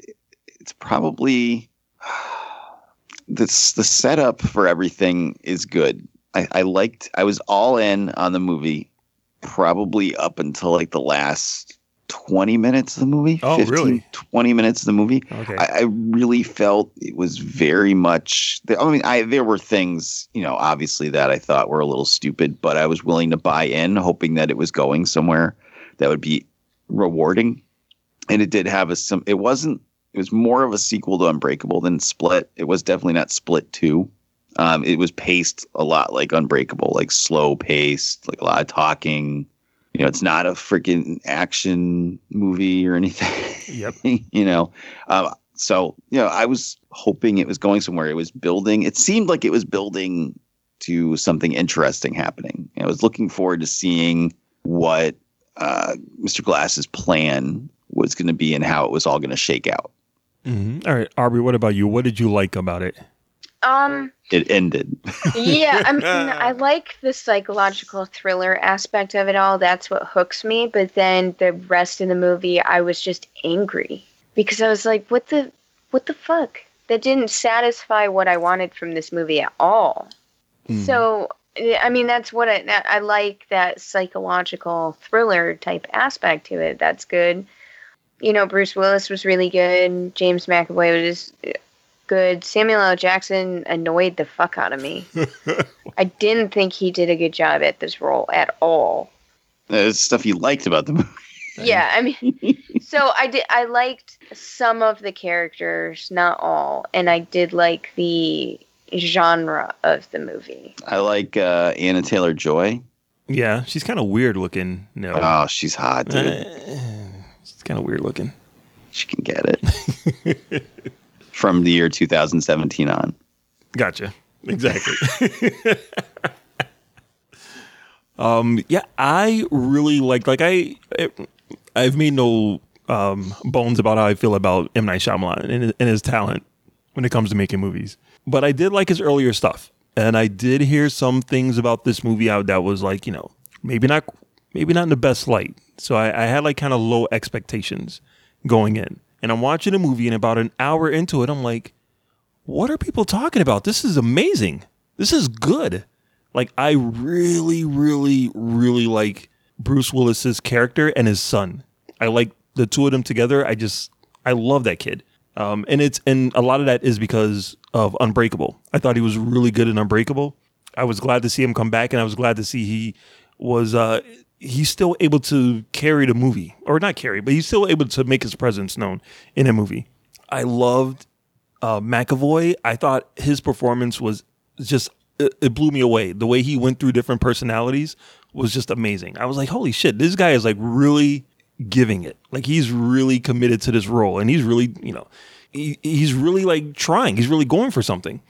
it's probably this the setup for everything is good. I, I liked I was all in on the movie probably up until like the last 20 minutes of the movie. Oh, really? 20 minutes of the movie. Okay. I, I really felt it was very much. I mean, I there were things, you know, obviously that I thought were a little stupid, but I was willing to buy in, hoping that it was going somewhere that would be rewarding. And it did have a some. It wasn't. It was more of a sequel to Unbreakable than Split. It was definitely not Split two. Um, it was paced a lot like Unbreakable, like slow paced, like a lot of talking. You know, it's not a freaking action movie or anything. Yep. you know, um, so you know, I was hoping it was going somewhere. It was building. It seemed like it was building to something interesting happening. I was looking forward to seeing what uh, Mr. Glass's plan was going to be and how it was all going to shake out. hmm All right, Aubrey. What about you? What did you like about it? Um, It ended. yeah, I mean, I like the psychological thriller aspect of it all. That's what hooks me. But then the rest of the movie, I was just angry because I was like, "What the, what the fuck?" That didn't satisfy what I wanted from this movie at all. So, I mean, that's what I, I like that psychological thriller type aspect to it. That's good. You know, Bruce Willis was really good. James McAvoy was uh, good. Samuel L. Jackson annoyed the fuck out of me. I didn't think he did a good job at this role at all. Uh, There's stuff you liked about the movie. Yeah, I mean, so I did. I liked some of the characters, not all, and I did like the genre of the movie. I like uh, Anya Taylor-Joy. Yeah, she's kind of weird looking. No, Oh, she's hot, dude. Eh, she's kind of weird looking. She can get it. From the year 2017 on. Gotcha. Exactly. um. Yeah, I really like. Like I, I've made no um bones about how I feel about M Night Shyamalan and, and his talent when it comes to making movies. But I did like his earlier stuff, and I did hear some things about this movie out that was like, you know, maybe not, maybe not in the best light. So I, I had like kind of low expectations going in, and I'm watching a movie, and about an hour into it, I'm like what are people talking about? This is amazing. This is good. Like I really, really, really like Bruce Willis's character and his son. I like the two of them together. I just I love that kid. Um, and it's and a lot of that is because of Unbreakable. I thought he was really good in Unbreakable. I was glad to see him come back, and I was glad to see he was uh, he's still able to carry the movie, or not carry, but he's still able to make his presence known in a movie. I loved uh, McAvoy, I thought his performance was just it, it blew me away. The way he went through different personalities was just amazing. I was like, holy shit, this guy is like really giving it. Like he's really committed to this role, and he's really, you know, he, he's really like trying. He's really going for something.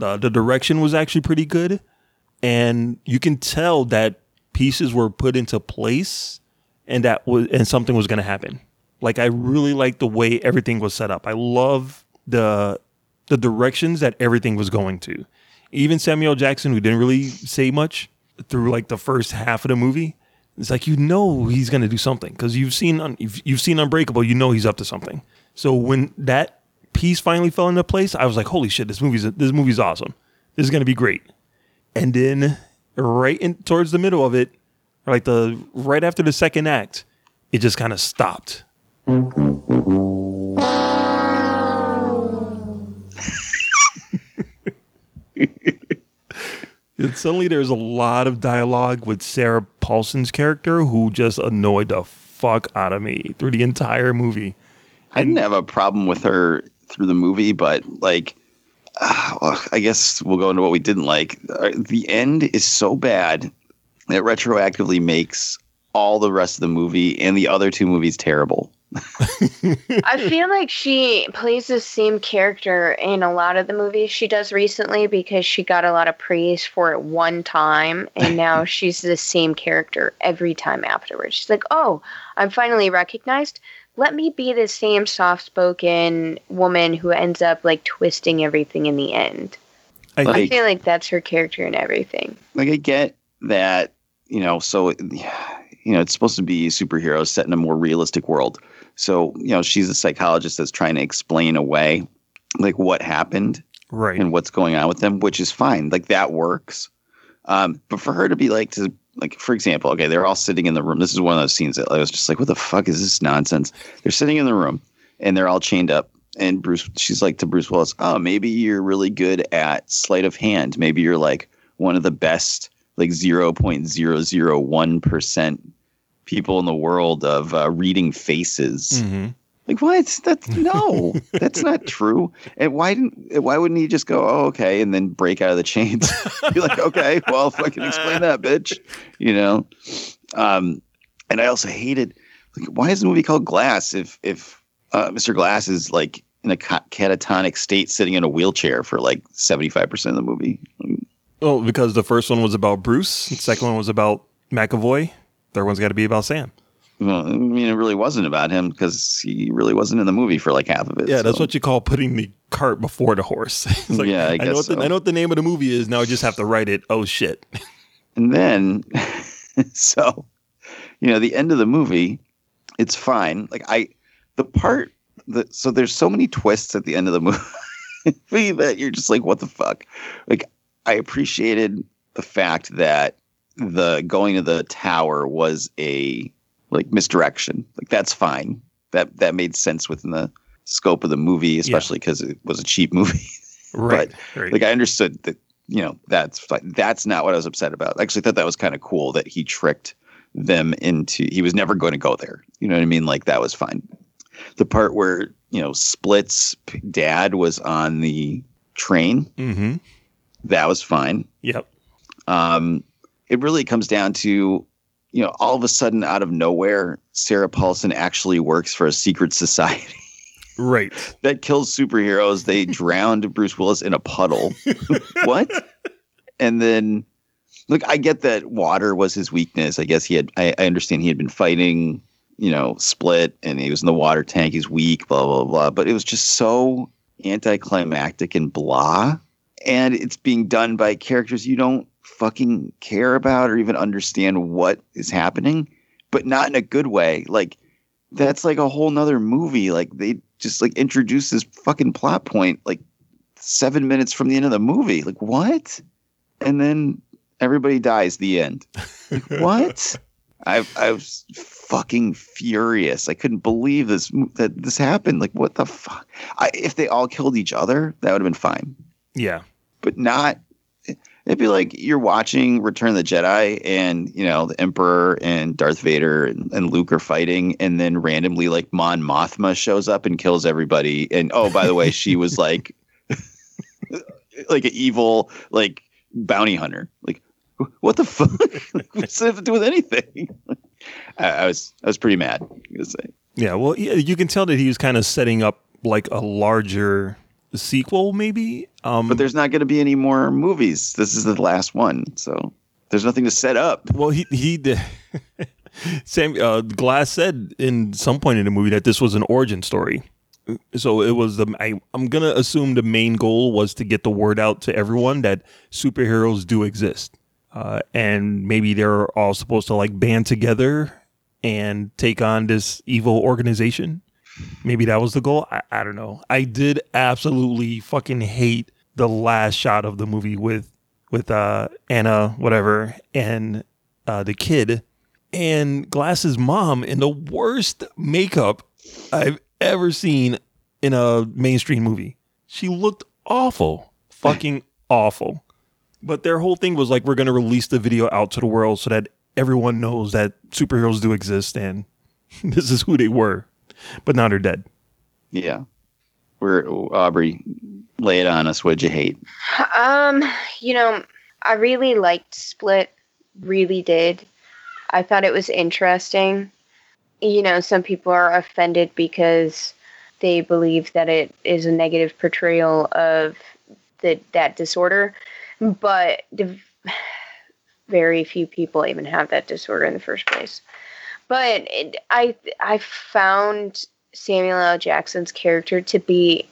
Uh, the direction was actually pretty good, and you can tell that pieces were put into place, and that was and something was going to happen. Like I really like the way everything was set up. I love the the directions that everything was going to. Even Samuel Jackson, who didn't really say much through like the first half of the movie, it's like you know he's going to do something because you've seen you've, you've seen Unbreakable. You know he's up to something. So when that piece finally fell into place, I was like, holy shit, this movie's this movie's awesome. This is going to be great. And then right in towards the middle of it, like the right after the second act, it just kind of stopped. And suddenly there's a lot of dialogue with Sarah Paulson's character who just annoyed the fuck out of me through the entire movie. I didn't have a problem with her through the movie, but like, uh, I guess we'll go into what we didn't like. Uh, The end is so bad that retroactively makes all the rest of the movie and the other two movies terrible. I feel like she plays the same character in a lot of the movies she does recently because she got a lot of praise for it one time and now she's the same character every time afterwards. She's like, "Oh, I'm finally recognized. Let me be the same soft-spoken woman who ends up like twisting everything in the end." I, I feel like that's her character in everything. like I get that, you know, so you know, it's supposed to be superheroes set in a more realistic world. So, you know, she's a psychologist that's trying to explain away like what happened right. and what's going on with them, which is fine. Like that works. Um, but for her to be like to like, for example, okay, they're all sitting in the room. This is one of those scenes that I was just like, what the fuck is this nonsense? They're sitting in the room and they're all chained up. And Bruce, she's like to Bruce Willis, oh, maybe you're really good at sleight of hand. Maybe you're like one of the best, like 0.001% people in the world of uh, reading faces. Mhm. Like what? That's no, that's not true. And why didn't? Why wouldn't he just go, oh, okay, and then break out of the chains? Be like, okay, well, if I can explain that, bitch, you know. Um, and I also hated, like, why is the movie called Glass if if uh, Mr. Glass is like in a catatonic state, sitting in a wheelchair for like seventy five percent of the movie? Oh, because the first one was about Bruce, the second one was about McAvoy, third one's got to be about Sam. Well, I mean, it really wasn't about him because he really wasn't in the movie for like half of it. Yeah, that's what you call putting the cart before the horse. Like, Yeah, I know guess what the. I know what the name of the movie is. Now I just have to write it. Oh shit! And then, so, you know, the end of the movie, it's fine. Like I, the part that so there's so many twists at the end of the movie that you're just like, what the fuck? Like I appreciated the fact that the going to the tower was a like misdirection. Like that's fine. That that made sense within the scope of the movie, especially because it was a cheap movie. Right. But, right. like I understood that, you know, that's fine. That's not what I was upset about. I actually thought that was kind of cool that he tricked them into he was never going to go there. You know what I mean? Like that was fine. The part where, you know, Split's dad was on the train, mm-hmm. that was fine. Yep. Um, it really comes down to, you know, all of a sudden out of nowhere, Sarah Paulson actually works for a secret society Right. that kills superheroes. They drowned Bruce Willis in a puddle. what? And then, look, I get that water was his weakness. I guess he had. I, I understand he had been fighting, you know, Split, and he was in the water tank. He's weak. Blah blah blah. But it was just so anticlimactic and blah. And it's being done by characters you don't fucking care about or even understand what is happening, but not in a good way. Like that's like a whole nother movie. Like they just like introduce this fucking plot point like seven minutes from the end of the movie. Like what? And then everybody dies. The end. Like, what? I I was fucking furious. I couldn't believe this that this happened. Like what the fuck? I, if they all killed each other, that would have been fine. Yeah. But not. It'd be like you're watching Return of the Jedi, and you know the Emperor and Darth Vader and, and Luke are fighting, and then randomly like Mon Mothma shows up and kills everybody. And oh, by the way, she was like, like an evil like bounty hunter. Like, what the fuck? what's that have to do with anything? I, I was I was pretty mad. Yeah. Well, yeah, you can tell that he was kind of setting up like a larger sequel, maybe. Um, But there's not going to be any more movies. This is the last one, so there's nothing to set up. Well, he he did. Sam uh, Glass said in some point in the movie that this was an origin story. So it was the I, I'm gonna assume the main goal was to get the word out to everyone that superheroes do exist, uh, and maybe they're all supposed to like band together and take on this evil organization. Maybe that was the goal. I, I don't know. I did absolutely fucking hate the last shot of the movie with with uh Anna whatever and uh the kid and Glass's mom in the worst makeup I've ever seen in a mainstream movie. She looked awful. Fucking awful. But their whole thing was like we're going to release the video out to the world so that everyone knows that superheroes do exist and this is who they were. But not her dead. Yeah. We're Aubrey, lay it on us. What'd you hate? Um, you know, I really liked Split, really did. I thought it was interesting. you know, some people are offended because they believe that it is a negative portrayal of the, that disorder, but the, very few people even have that disorder in the first place. But it, I I found Samuel L. Jackson's character to be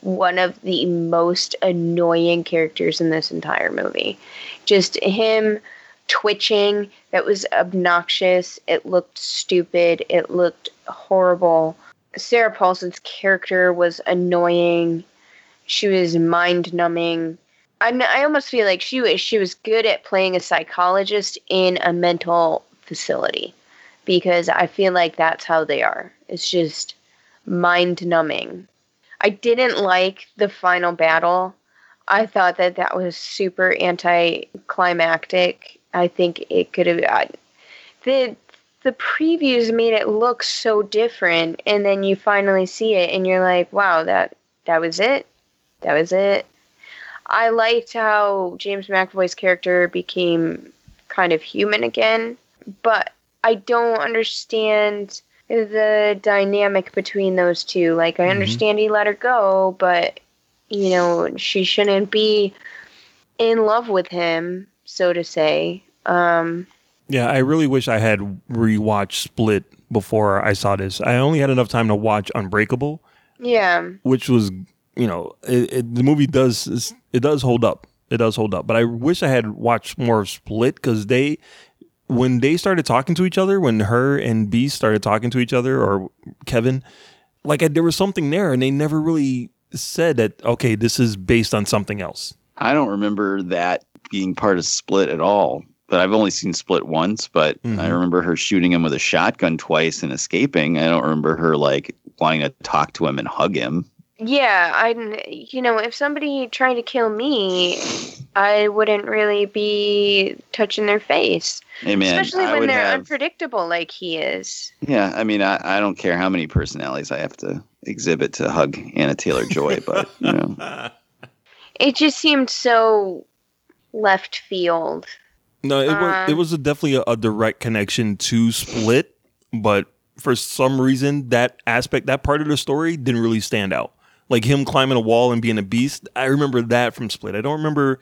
one of the most annoying characters in this entire movie. Just him twitching that was obnoxious. It looked stupid. It looked horrible. Sarah Paulson's character was annoying. She was mind numbing. I, I almost feel like she was she was good at playing a psychologist in a mental facility because I feel like that's how they are. It's just mind numbing. I didn't like the final battle. I thought that that was super anticlimactic. I think it could have the the previews made it look so different, and then you finally see it, and you're like, wow, that that was it. That was it. I liked how James McAvoy's character became kind of human again, but I don't understand the dynamic between those two. Like, I understand he let her go, but, you know, she shouldn't be in love with him, so to say. Um, Yeah, I really wish I had rewatched Split before I saw this. I only had enough time to watch Unbreakable, yeah. which was, you know, it, it, the movie does it does hold up. It does hold up, but I wish I had watched more of Split because they, when they started talking to each other, when her and Beast started talking to each other, or Kevin, like I, there was something there, and they never really said that. Okay, this is based on something else. I don't remember that being part of Split at all. But I've only seen Split once. But Mhm. I remember her shooting him with a shotgun twice and escaping. I don't remember her like wanting to talk to him and hug him. Yeah, I, you know, if somebody tried to kill me, I wouldn't really be touching their face, Hey man, especially I when they're have. unpredictable like he is. Yeah, I mean, I, I don't care how many personalities I have to exhibit to hug Anya Taylor-Joy, but you know, It just seemed so left field. No, it was Uh, it was a, definitely a, a direct connection to Split, but for some reason that aspect, that part of the story didn't really stand out. Like him climbing a wall and being a beast, I remember that from Split. I don't remember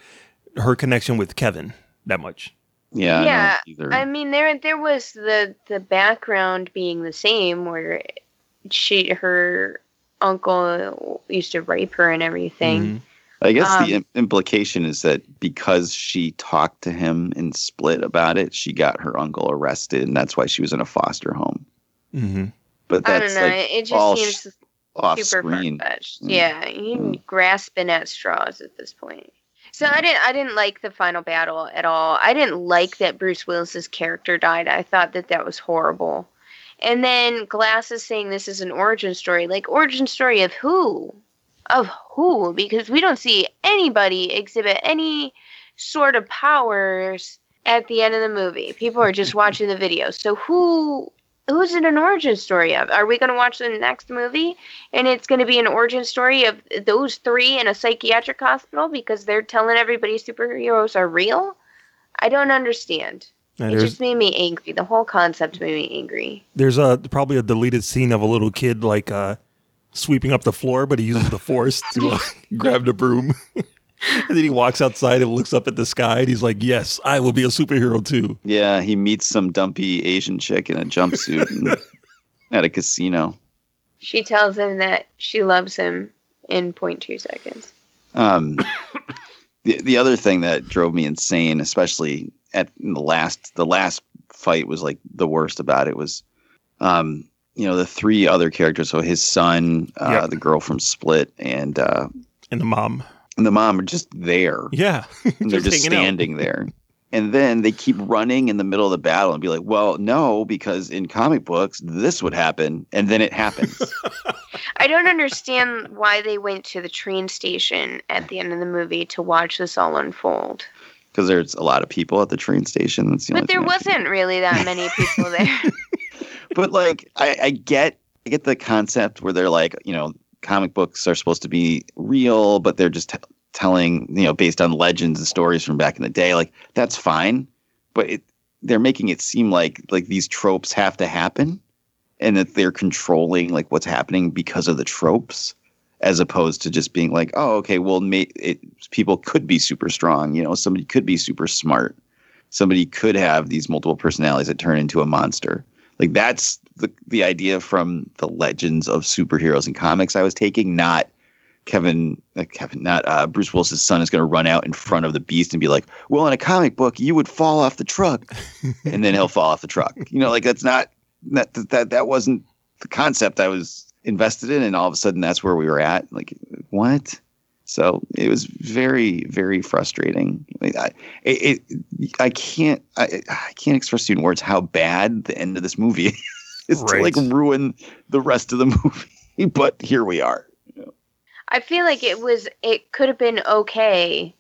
her connection with Kevin that much. yeah, yeah, don't. I mean there there was the the background being the same where she her uncle used to rape her and everything. Mhm. I guess Um, the im- implication is that because she talked to him in Split about it, she got her uncle arrested, and that's why she was in a foster home. Mm-hmm. But I that's don't know. like it all just sh- seems off super screen. far-fetched. Mm. Yeah, you grasping at straws at this point. So I didn't I didn't like the final battle at all. I didn't like that Bruce Willis's character died. I thought that that was horrible. And then Glass is saying this is an origin story. Like origin story of who? Of who? Because we don't see anybody exhibit any sort of powers at the end of the movie. People are just watching the video. So who who's it an origin story of? Are we going to watch the next movie and it's going to be an origin story of those three in a psychiatric hospital because they're telling everybody superheroes are real? I don't understand. And it just made me angry. The whole concept made me angry. there's a probably a deleted scene of a little kid like uh, sweeping up the floor, but he uses the force to uh, grab the broom. and then he walks outside and looks up at the sky and he's like, "Yes, I will be a superhero too." Yeah, he meets some dumpy Asian chick in a jumpsuit at a casino. She tells him that she loves him in 0.2 seconds. Um, the the other thing that drove me insane, especially at the last the last fight, was like the worst about it was, um, you know, the three other characters. So his son, uh, Yep. the girl from Split, and uh, And the mom, and the mom are just there. yeah, and they're just hanging out. standing there. And then they keep running in the middle of the battle and be like, well, no, because in comic books, this would happen. And then it happens. I don't understand why they went to the train station at the end of the movie to watch this all unfold. Because there's a lot of people at the train station. That's the But there thing I can- wasn't really that many people there. But like, I, I get, I get the concept where they're like, you know, comic books are supposed to be real, but they're just t- telling, you know, based on legends and stories from back in the day. Like that's fine, but it, they're making it seem like like these tropes have to happen. and that they're controlling like what's happening because of the tropes as opposed to just being like oh okay well may, it, people could be super strong you know somebody could be super smart somebody could have these multiple personalities that turn into a monster like that's the the idea from the legends of superheroes and comics i was taking not Kevin, uh, Kevin, not uh, Bruce Willis's son is going to run out in front of the beast and be like, "Well, in a comic book, you would fall off the truck," and then he'll fall off the truck. You know, like that's not that that that wasn't the concept I was invested in, and all of a sudden that's where we were at. Like, what? So it was very, very frustrating. Like, I, it, it, I can't, I, I can't express to you in words how bad the end of this movie is to like ruin the rest of the movie. But here we are. I feel like it was it could have been okay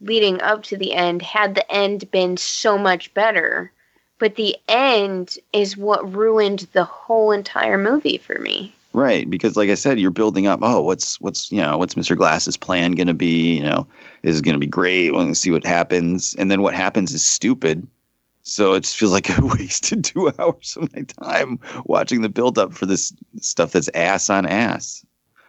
leading up to the end had the end been so much better. But the end is what ruined the whole entire movie for me. Right, because like I said, you're building up. Oh, what's what's you know what's Mr. Glass's plan going to be? You know, is going to be great? We're going to see what happens, and then what happens is stupid. So it just feels like I wasted two hours of my time watching the build up for this stuff that's ass on ass.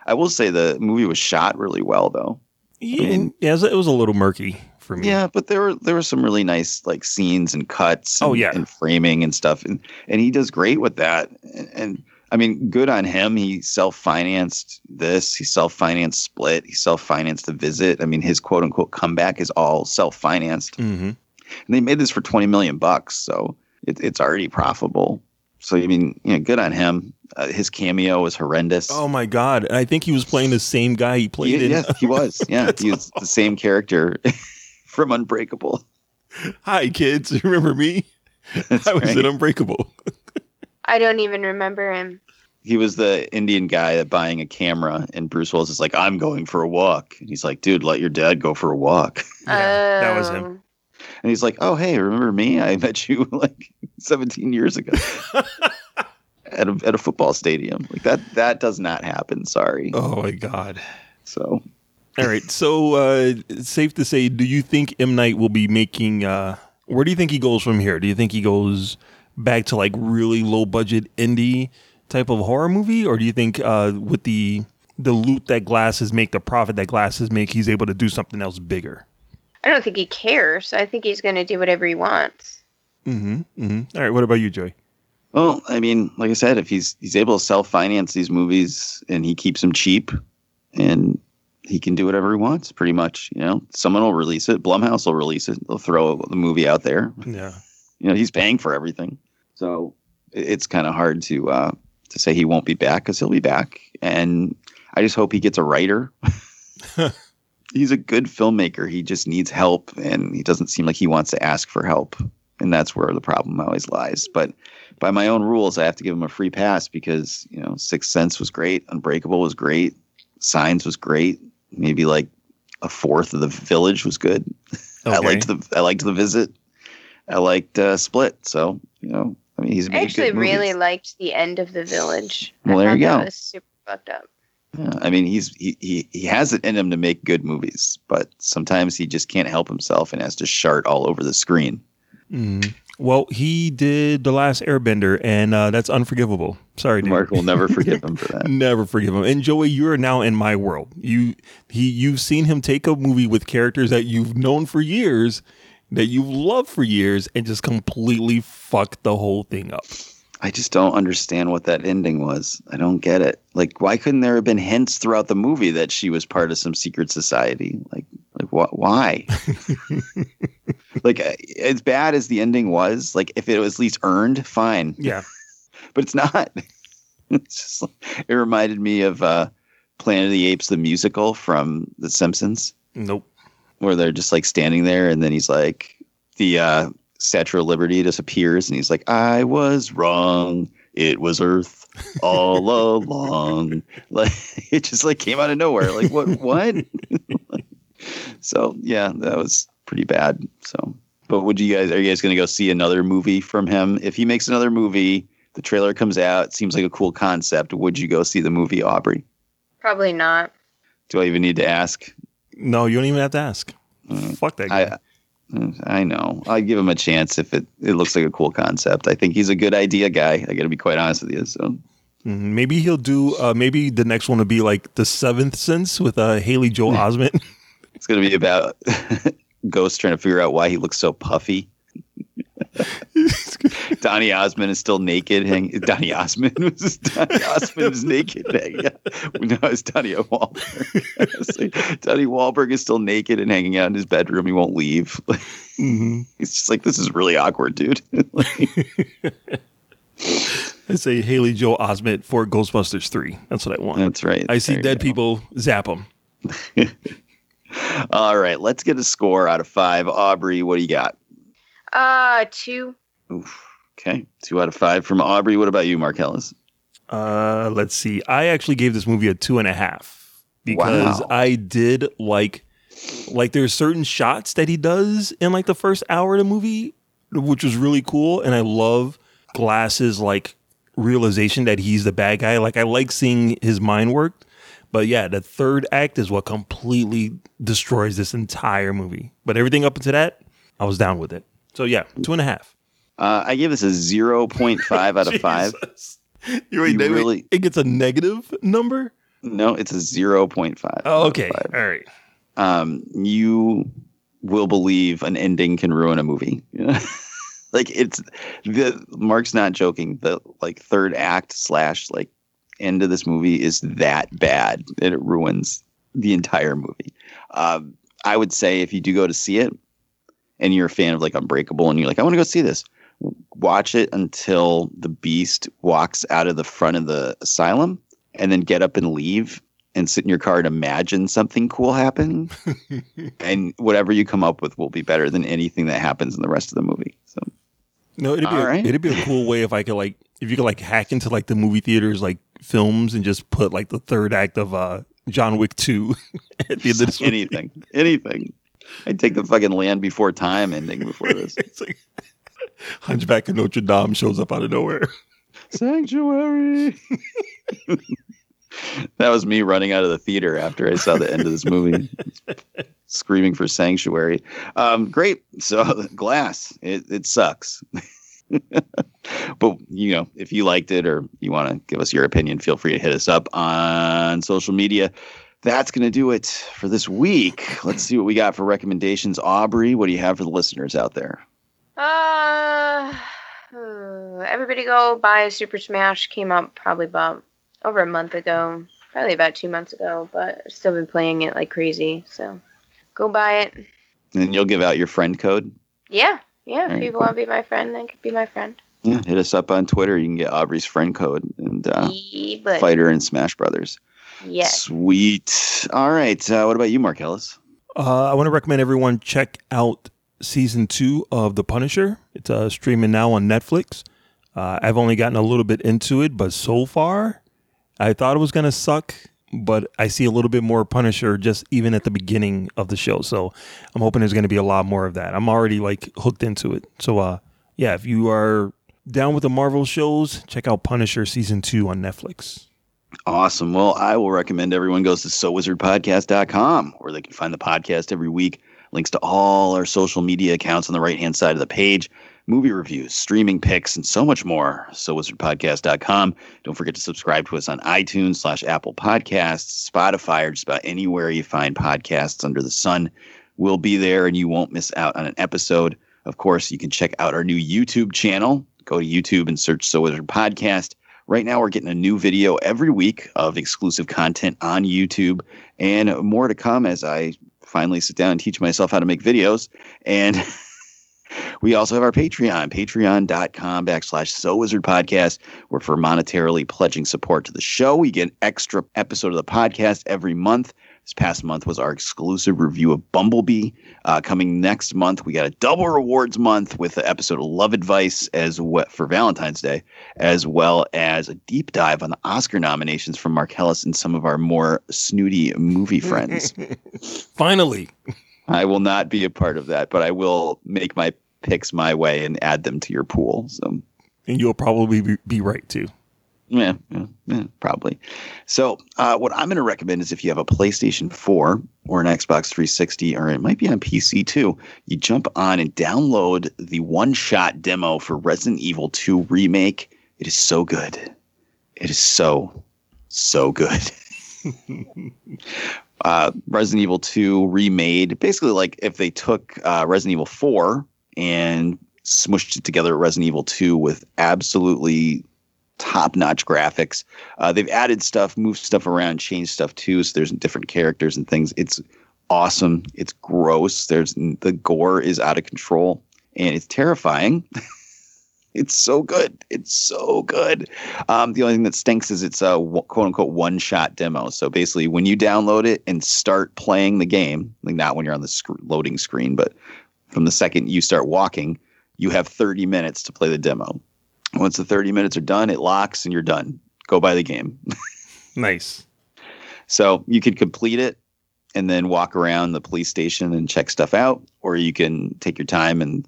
I will say the movie was shot really well, though. Yeah, yeah, it was, it was a little murky for me. Yeah, but there were there were some really nice like scenes and cuts. Oh, yeah. and framing and stuff, and and he does great with that. And, and I mean, good on him. He self financed this. He self financed Split. He self financed the visit. I mean, his quote unquote comeback is all self financed, hmm and they made this for twenty million bucks, so it, it's already profitable. So I mean, you know, good on him. Uh, his cameo was horrendous. Oh my god! And I think he was playing the same guy he played He- in. yeah, he was. Yeah, he was the same character from Unbreakable. Hi, kids. Remember me? That's I was right. in Unbreakable. I don't even remember him. he was the Indian guy buying a camera, and Bruce Willis is like, "I'm going for a walk," and he's like, "Dude, let your dad go for a walk." Yeah, that was Oh. him. And he's like, "Oh, hey, remember me? I met you like 17 years ago at a at a football stadium. Like that. That does not happen. Sorry. Oh my god! So All right, so uh, safe to say, do you think M Night will be making? Uh, where do you think he goes from here? Do you think he goes back to like really low budget indie type of horror movie, or do you think uh, with the the loot that glasses make, the profit that glasses make, he's able to do something else bigger? I don't think he cares. I think he's going to do whatever he wants. Mm-hmm. mm-hmm. All right, what about you, Joey? Well, I mean, like I said, if he's he's able to self finance these movies and he keeps them cheap, and he can do whatever he wants, pretty much. You know, someone will release it. Blumhouse will release it. They'll throw the movie out there. Yeah. You know, he's paying for everything, so it's kind of hard to uh, to say he won't be back because he'll be back. And I just hope he gets a writer. he's a good filmmaker. He just needs help, and he doesn't seem like he wants to ask for help. And that's where the problem always lies. But by my own rules, I have to give him a free pass because you know, Sixth Sense was great, Unbreakable was great, Signs was great. Maybe like a fourth of the Village was good. I liked the I liked the Visit. I liked uh, Split. So you know, I mean, he's I actually good movies. really liked the end of the village. Well, I there you go. That was super fucked up. Yeah, I mean, he's he, he he has it in him to make good movies, but sometimes he just can't help himself and has to shart all over the screen. Mhm. Well, he did the last Airbender, and uh, that's unforgivable. Sorry, dude. Mark will never forgive him for that. Never forgive him. And Joey, you are now in my world. You he you've seen him take a movie with characters that you've known for years, that you've loved for years, and just completely fuck the whole thing up. I just don't understand what that ending was. I don't get it. Like, why couldn't there have been hints throughout the movie that she was part of some secret society? Like, like wh- why? like, uh, as bad as the ending was, like if it was at least earned, fine. Yeah. but it's not. it's just like, it reminded me of uh, Planet of the Apes, the musical from The Simpsons, Nope. Where they're just like standing there, and then he's like, the uh, Statue of Liberty just appears, and he's like, "I was wrong. It was Earth all along." Like it just like came out of nowhere. Like what? What? so yeah, that was pretty bad. So, but would you guys? Are you guys going to go see another movie from him? If he makes another movie, the trailer comes out. Seems like a cool concept. Would you go see the movie Aubrey? Probably not. Do I even need to ask? No, you don't even have to ask. Fuck that guy. I I know. I'd give him a chance if it, it looks like a cool concept. I think he's a good idea guy. I got to be quite honest with you. So Mhm. Maybe he'll do. Uh, maybe the next one will be like the Seventh Sense with uh, Haley Joel Osment. it's going to be about Ghost trying to figure out why he looks so puffy. Donny Osmond is still naked. Hang- Donny Osmond was Donny Osmond is naked. hanging out. No, it's Donnie Wahlberg. Donnie Wahlberg is still naked and hanging out in his bedroom. He won't leave. Mhm. He's just like, this is really awkward, dude. I say Haley Joel Osment for Ghostbusters three. That's what I want. That's right. I see There dead people. Zap them. All right, let's get a score out of five. Aubrey, what do you got? Uh, two. Oof. Okay, two out of five from Aubrey. What about you, Marcellus? Uh, let's see. I actually gave this movie a two and a half because Wow. I did like, like there's certain shots that he does in like the first hour of the movie, which was really cool, and I love Glass's like realization that he's the bad guy. Like I like seeing his mind work, but yeah, the third act is what completely destroys this entire movie. But everything up until that, I was down with it. So yeah, two and a half. Uh, I gave this a 0.5 out of five. You, You really- it gets a negative number. No, it's a 0.5. Oh, okay. five. All right. Um, you will believe an ending can ruin a movie. like it's the Mark's not joking. The like third act slash like end of this movie is that bad that it ruins the entire movie. Um, I would say if you do go to see it and you're a fan of like Unbreakable and you're like, I want to go see this, watch it until the beast walks out of the front of the asylum and then get up and leave and sit in your car and imagine something cool happening. and whatever you come up with will be better than anything that happens in the rest of the movie. So No, it'd be a, right. it'd be a cool way if I could like if you could like hack into like the movie theaters like films and just put like the third act of uh John Wick two at the end of this movie. anything, I'd take the fucking Land Before Time ending before this. It's like Hunchback of Notre Dame shows up out of nowhere. Sanctuary. that was me running out of the theater after I saw the end of this movie, screaming for Sanctuary. Um, great. So Glass, it, it sucks. but you know, if you liked it or you want to give us your opinion, feel free to hit us up on social media. That's going to do it for this week. Let's see what we got for recommendations. Aubrey, what do you have for the listeners out there? Uh, everybody go buy Super Smash. Came out probably about over a month ago, probably about two months ago, but I've still been playing it like crazy. So go buy it. And you'll give out your friend code. Yeah, yeah. If people want to be my friend, then could be my friend. Yeah, hit us up on Twitter. You can get Aubrey's friend code and uh, Yeah, but fight her Smash Brothers. Yes. Sweet. All right. Uh, what about you, Marcellus? Uh, I want to recommend everyone check out season two of The Punisher. It's uh, streaming now on Netflix. Uh, I've only gotten a little bit into it, but so far, I thought it was gonna suck. But I see a little bit more Punisher just even at the beginning of the show. So I'm hoping there's gonna be a lot more of that. I'm already like hooked into it. So uh, yeah, if you are down with the Marvel shows, check out Punisher season two on Netflix. Awesome. Well, I will recommend everyone goes to sowizardpodcast.com where they can find the podcast every week. Links to all our social media accounts on the right hand side of the page, movie reviews, streaming picks, and so much more. SoWizardPodcast.com. Don't forget to subscribe to us on iTunes slash Apple Podcasts, Spotify, or just about anywhere you find podcasts under the sun. We'll be there and you won't miss out on an episode. Of course, you can check out our new YouTube channel. Go to YouTube and search So Wizard Podcast. Right now, we're getting a new video every week of exclusive content on YouTube and more to come as I finally sit down and teach myself how to make videos. And we also have our Patreon, patreon.com backslash So Wizard Podcast, where for monetarily pledging support to the show, we get an extra episode of the podcast every month. This past month was our exclusive review of Bumblebee. Uh, coming next month, we got a double rewards month with the episode of Love Advice as well for Valentine's Day, as well as a deep dive on the Oscar nominations from Marcellus and some of our more snooty movie friends. Finally, I will not be a part of that, but I will make my picks my way and add them to your pool. So and you'll probably be, be right too. Yeah, yeah, yeah, probably. So, uh, what I'm going to recommend is if you have a PlayStation 4 or an Xbox 360, or it might be on PC too, you jump on and download the one shot demo for Resident Evil 2 Remake. It is so good. It is so, so good. uh, Resident Evil 2 remade, basically like if they took uh, Resident Evil 4 and smushed it together Resident Evil 2 with absolutely top notch graphics. Uh, they've added stuff, moved stuff around, changed stuff too. So there's different characters and things. It's awesome. It's gross. There's the gore is out of control and it's terrifying. it's so good. It's so good. Um, the only thing that stinks is it's a quote unquote one shot demo. So basically, when you download it and start playing the game, like not when you're on the sc- loading screen, but from the second you start walking, you have 30 minutes to play the demo. Once the 30 minutes are done, it locks and you're done. Go buy the game. nice. So you could complete it and then walk around the police station and check stuff out, or you can take your time and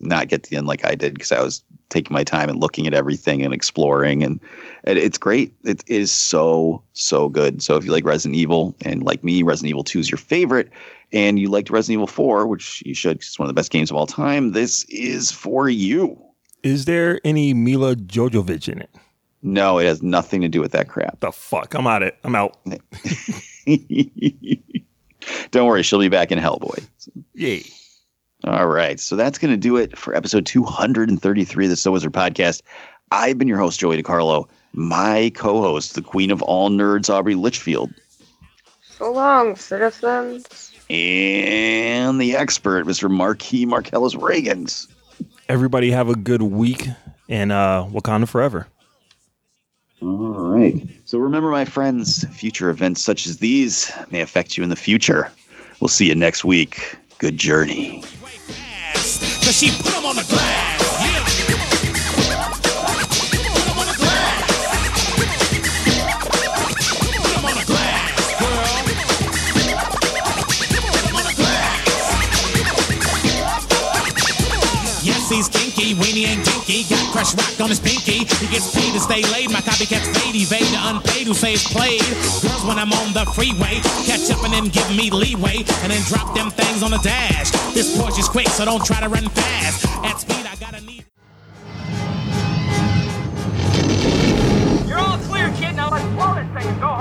not get to the end like I did because I was taking my time and looking at everything and exploring, and it, it's great. It is so so good. So if you like Resident Evil and like me, Resident Evil Two is your favorite, and you liked Resident Evil Four, which you should, it's one of the best games of all time. This is for you. Is there any Milla Jovovich in it? No, it has nothing to do with that crap. The fuck? I'm out it. I'm out. Don't worry, she'll be back in Hellboy. Yay. All right. So that's going to do it for episode 233 of the So Wizard podcast. I've been your host, Joey DiCarlo. My co host, the queen of all nerds, Aubrey Litchfield. So long, citizens. And the expert, Mr. Marquis Marcellus Reagans. Everybody have a good week and uh, Wakanda forever. All right. So remember, my friends, future events such as these may affect you in the future. We'll see you next week. Good journey. he's kinky, weenie ain't dinky. Got crushed rock on his pinky. He gets paid to stay laid. My copycats fade, evade the unpaid who says played. Girls, when I'm on the freeway, catch up and then give me leeway. And then drop them things on the dash. This Porsche is quick, so don't try to run fast. At speed, I gotta need. You're all clear, kid. Now let's blow this thing and go.